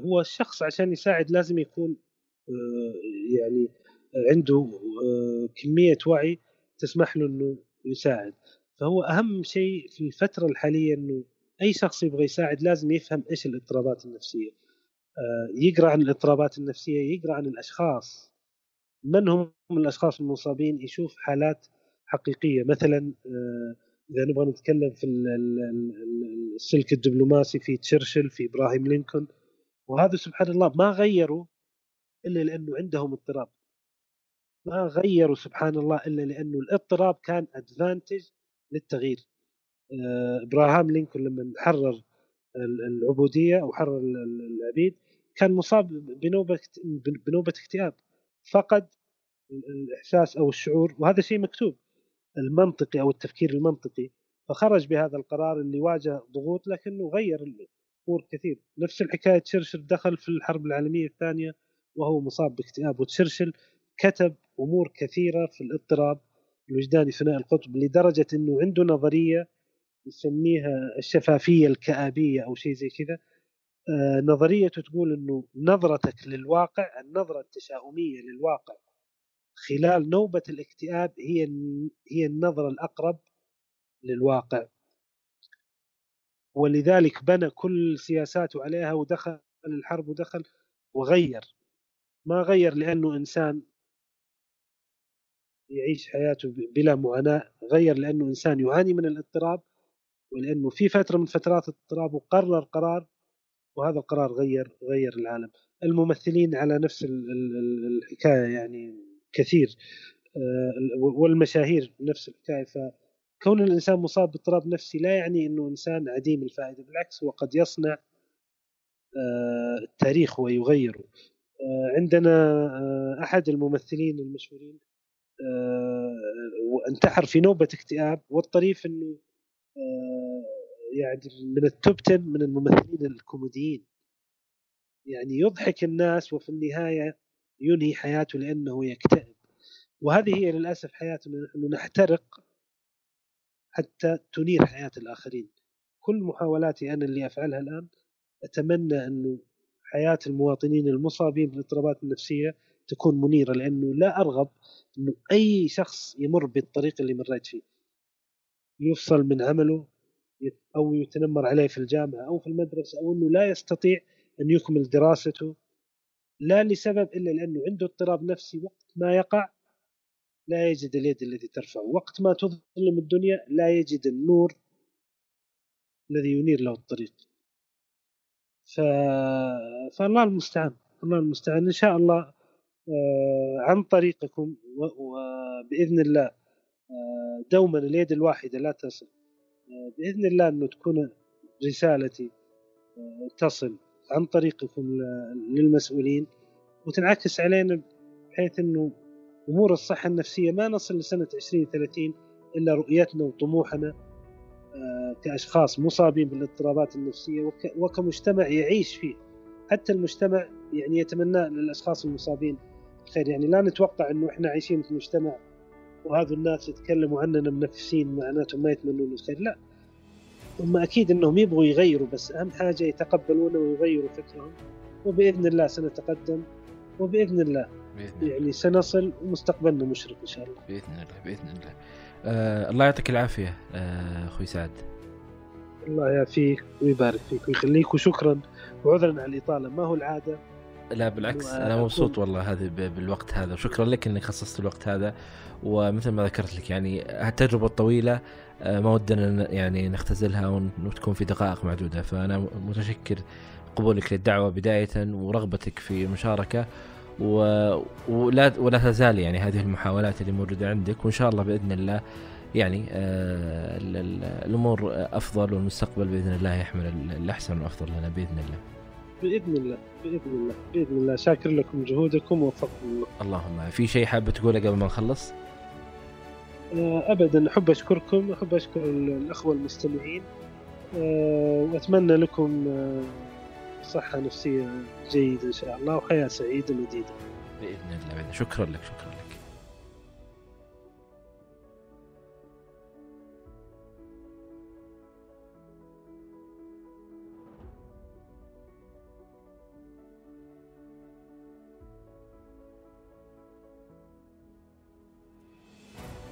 هو الشخص عشان يساعد لازم يكون يعني عنده كمية وعي تسمح له إنه يساعد. فهو أهم شيء في الفترة الحالية إنه أي شخص يبغى يساعد لازم يفهم إيش الاضطرابات النفسية. آه، يقرأ عن الاضطرابات النفسية يقرأ عن الأشخاص. من هم الأشخاص المصابين؟ يشوف حالات حقيقية. مثلا آه، إذا نبغى نتكلم في السلك الدبلوماسي في تشرشل في إبراهيم لينكولن وهذا سبحان الله ما غيروا إلا لأنه عندهم اضطراب. ما غيروا سبحان الله إلا لأنه الاضطراب كان ادفانتج للتغيير. آه، ابراهام لينكولن لما حرر العبودية أو حرر العبيد كان مصاب بنوبة بنوبة اكتئاب. فقد الإحساس أو الشعور وهذا شيء مكتوب. المنطقي أو التفكير المنطقي فخرج بهذا القرار اللي واجه ضغوط لكنه غير الأمور كثير. نفس الحكاية تشرشل دخل في الحرب العالمية الثانية وهو مصاب باكتئاب وتشرشل كتب أمور كثيرة في الاضطراب الوجداني ثنائي القطب لدرجة إنه عنده نظرية يسميها الشفافية الكآبية أو شيء زي كذا. آه نظريته تقول إنه نظرتك للواقع النظرة التشاؤمية للواقع خلال نوبة الاكتئاب هي هي النظرة الأقرب للواقع. ولذلك بنى كل سياساته عليها ودخل الحرب ودخل وغير. ما غير لأنه إنسان يعيش حياته بلا معاناة غير لأنه إنسان يعاني من الاضطراب ولأنه في فترة من فترات الاضطراب وقرر قرار وهذا القرار غير غير العالم. الممثلين على نفس الحكاية يعني كثير. آه، والمشاهير نفس الحكاية. فكون الإنسان مصاب باضطراب نفسي لا يعني إنه إنسان عديم الفائدة بالعكس هو قد يصنع آه، التاريخ ويغيره. آه، عندنا أحد الممثلين المشهورين انتحر في نوبة اكتئاب والطريف إنه يعني من التوب 10 من الممثلين الكوميديين. يعني يضحك الناس وفي النهاية ينهي حياته لأنه يكتئب. وهذه هي للأسف حياتنا نحن نحترق حتى تنير حياة الآخرين. كل محاولاتي أنا اللي أفعلها الآن أتمنى انه حياة المواطنين المصابين بالاضطرابات النفسية تكون منيرة لأنه لا أرغب انه أي شخص يمر بالطريق اللي مريت فيه. يفصل من عمله أو يتنمر عليه في الجامعة أو في المدرسة أو أنه لا يستطيع أن يكمل دراسته لا لسبب إلا لأنه عنده اضطراب نفسي وقت ما يقع لا يجد اليد التي ترفعه وقت ما تظلم الدنيا لا يجد النور الذي ينير له الطريق. ف... فالله المستعان الله المستعان. إن شاء الله آه، عن طريقكم وباذن الله آه، دوما اليد الواحدة لا تصل. آه، بإذن الله انه تكون رسالتي تصل. عن طريقكم للمسؤولين وتنعكس علينا بحيث إنه أمور الصحة النفسية ما نصل لسنة 2030 إلا رؤيتنا وطموحنا آه، كأشخاص مصابين بالاضطرابات النفسية وكمجتمع يعيش فيه. حتى المجتمع يعني يتمنى للأشخاص المصابين الخير يعني لا نتوقع إنه إحنا عايشين في مجتمع وهذا الناس يتكلموا عننا منفسين معناتهم ما يتمنون الخير لا. هم أكيد إنهم يبغوا يغيروا بس أهم حاجة يتقبلونه ويغيروا فكرهم. وبإذن الله سنتقدم وبإذن الله بإذن يعني سنصل ومستقبلنا مشرق إن شاء الله. بإذن الله بإذن الله. آه الله يعطيك العافية آه أخوي سعد. الله يعافيك ويبارك فيك ويخليك وشكرا وعذرا على الإطالة. ما هو العادة؟ لا بالعكس أنا مبسوط والله هذا بالوقت هذا وشكرا لك إنك خصصت الوقت هذا ومثل ما ذكرت لك يعني التجربة الطويلة آه، ما ودنا يعني نختزلها وتكون في دقائق معدودة فأنا متشكر قبولك للدعوة بداية ورغبتك في المشاركة و... ولا ولا تزال يعني هذه المحاولات اللي موجودة عندك وإن شاء الله بإذن الله يعني آه الأمور أفضل والمستقبل بإذن الله يحمل الأحسن والافضل لنا بإذن الله. بإذن الله بإذن الله بإذن الله. شاكر لكم جهودكم ووفقكم الله. اللهم في شيء حاب تقوله قبل ما نخلص؟ آه ابدا أحب أشكركم أحب أشكر الأخوة المستمعين. آه وأتمنى لكم آه صحة نفسية جيدة إن شاء الله وحياة سعيدة مديدة بإذن الله شكرا لك شكرا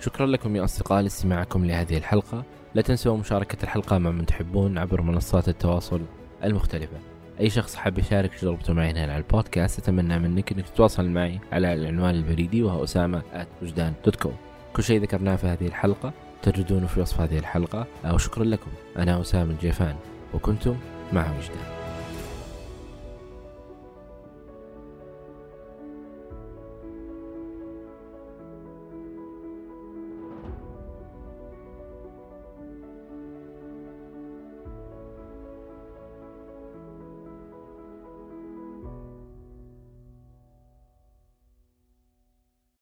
شكرا لكم يا أصدقاء لاستماعكم لهذه الحلقة. لا تنسوا مشاركة الحلقة مع من تحبون عبر منصات التواصل المختلفة. أي شخص حاب يشارك تجربته معي هنا على البودكاست أتمنى منك أنك تتواصل معي على العنوان البريدي وهو كوم كل شيء ذكرناه في هذه الحلقة تجدونه في وصف هذه الحلقة. وشكرا لكم. أنا أسامة الجيفان وكنتم مع وجدان.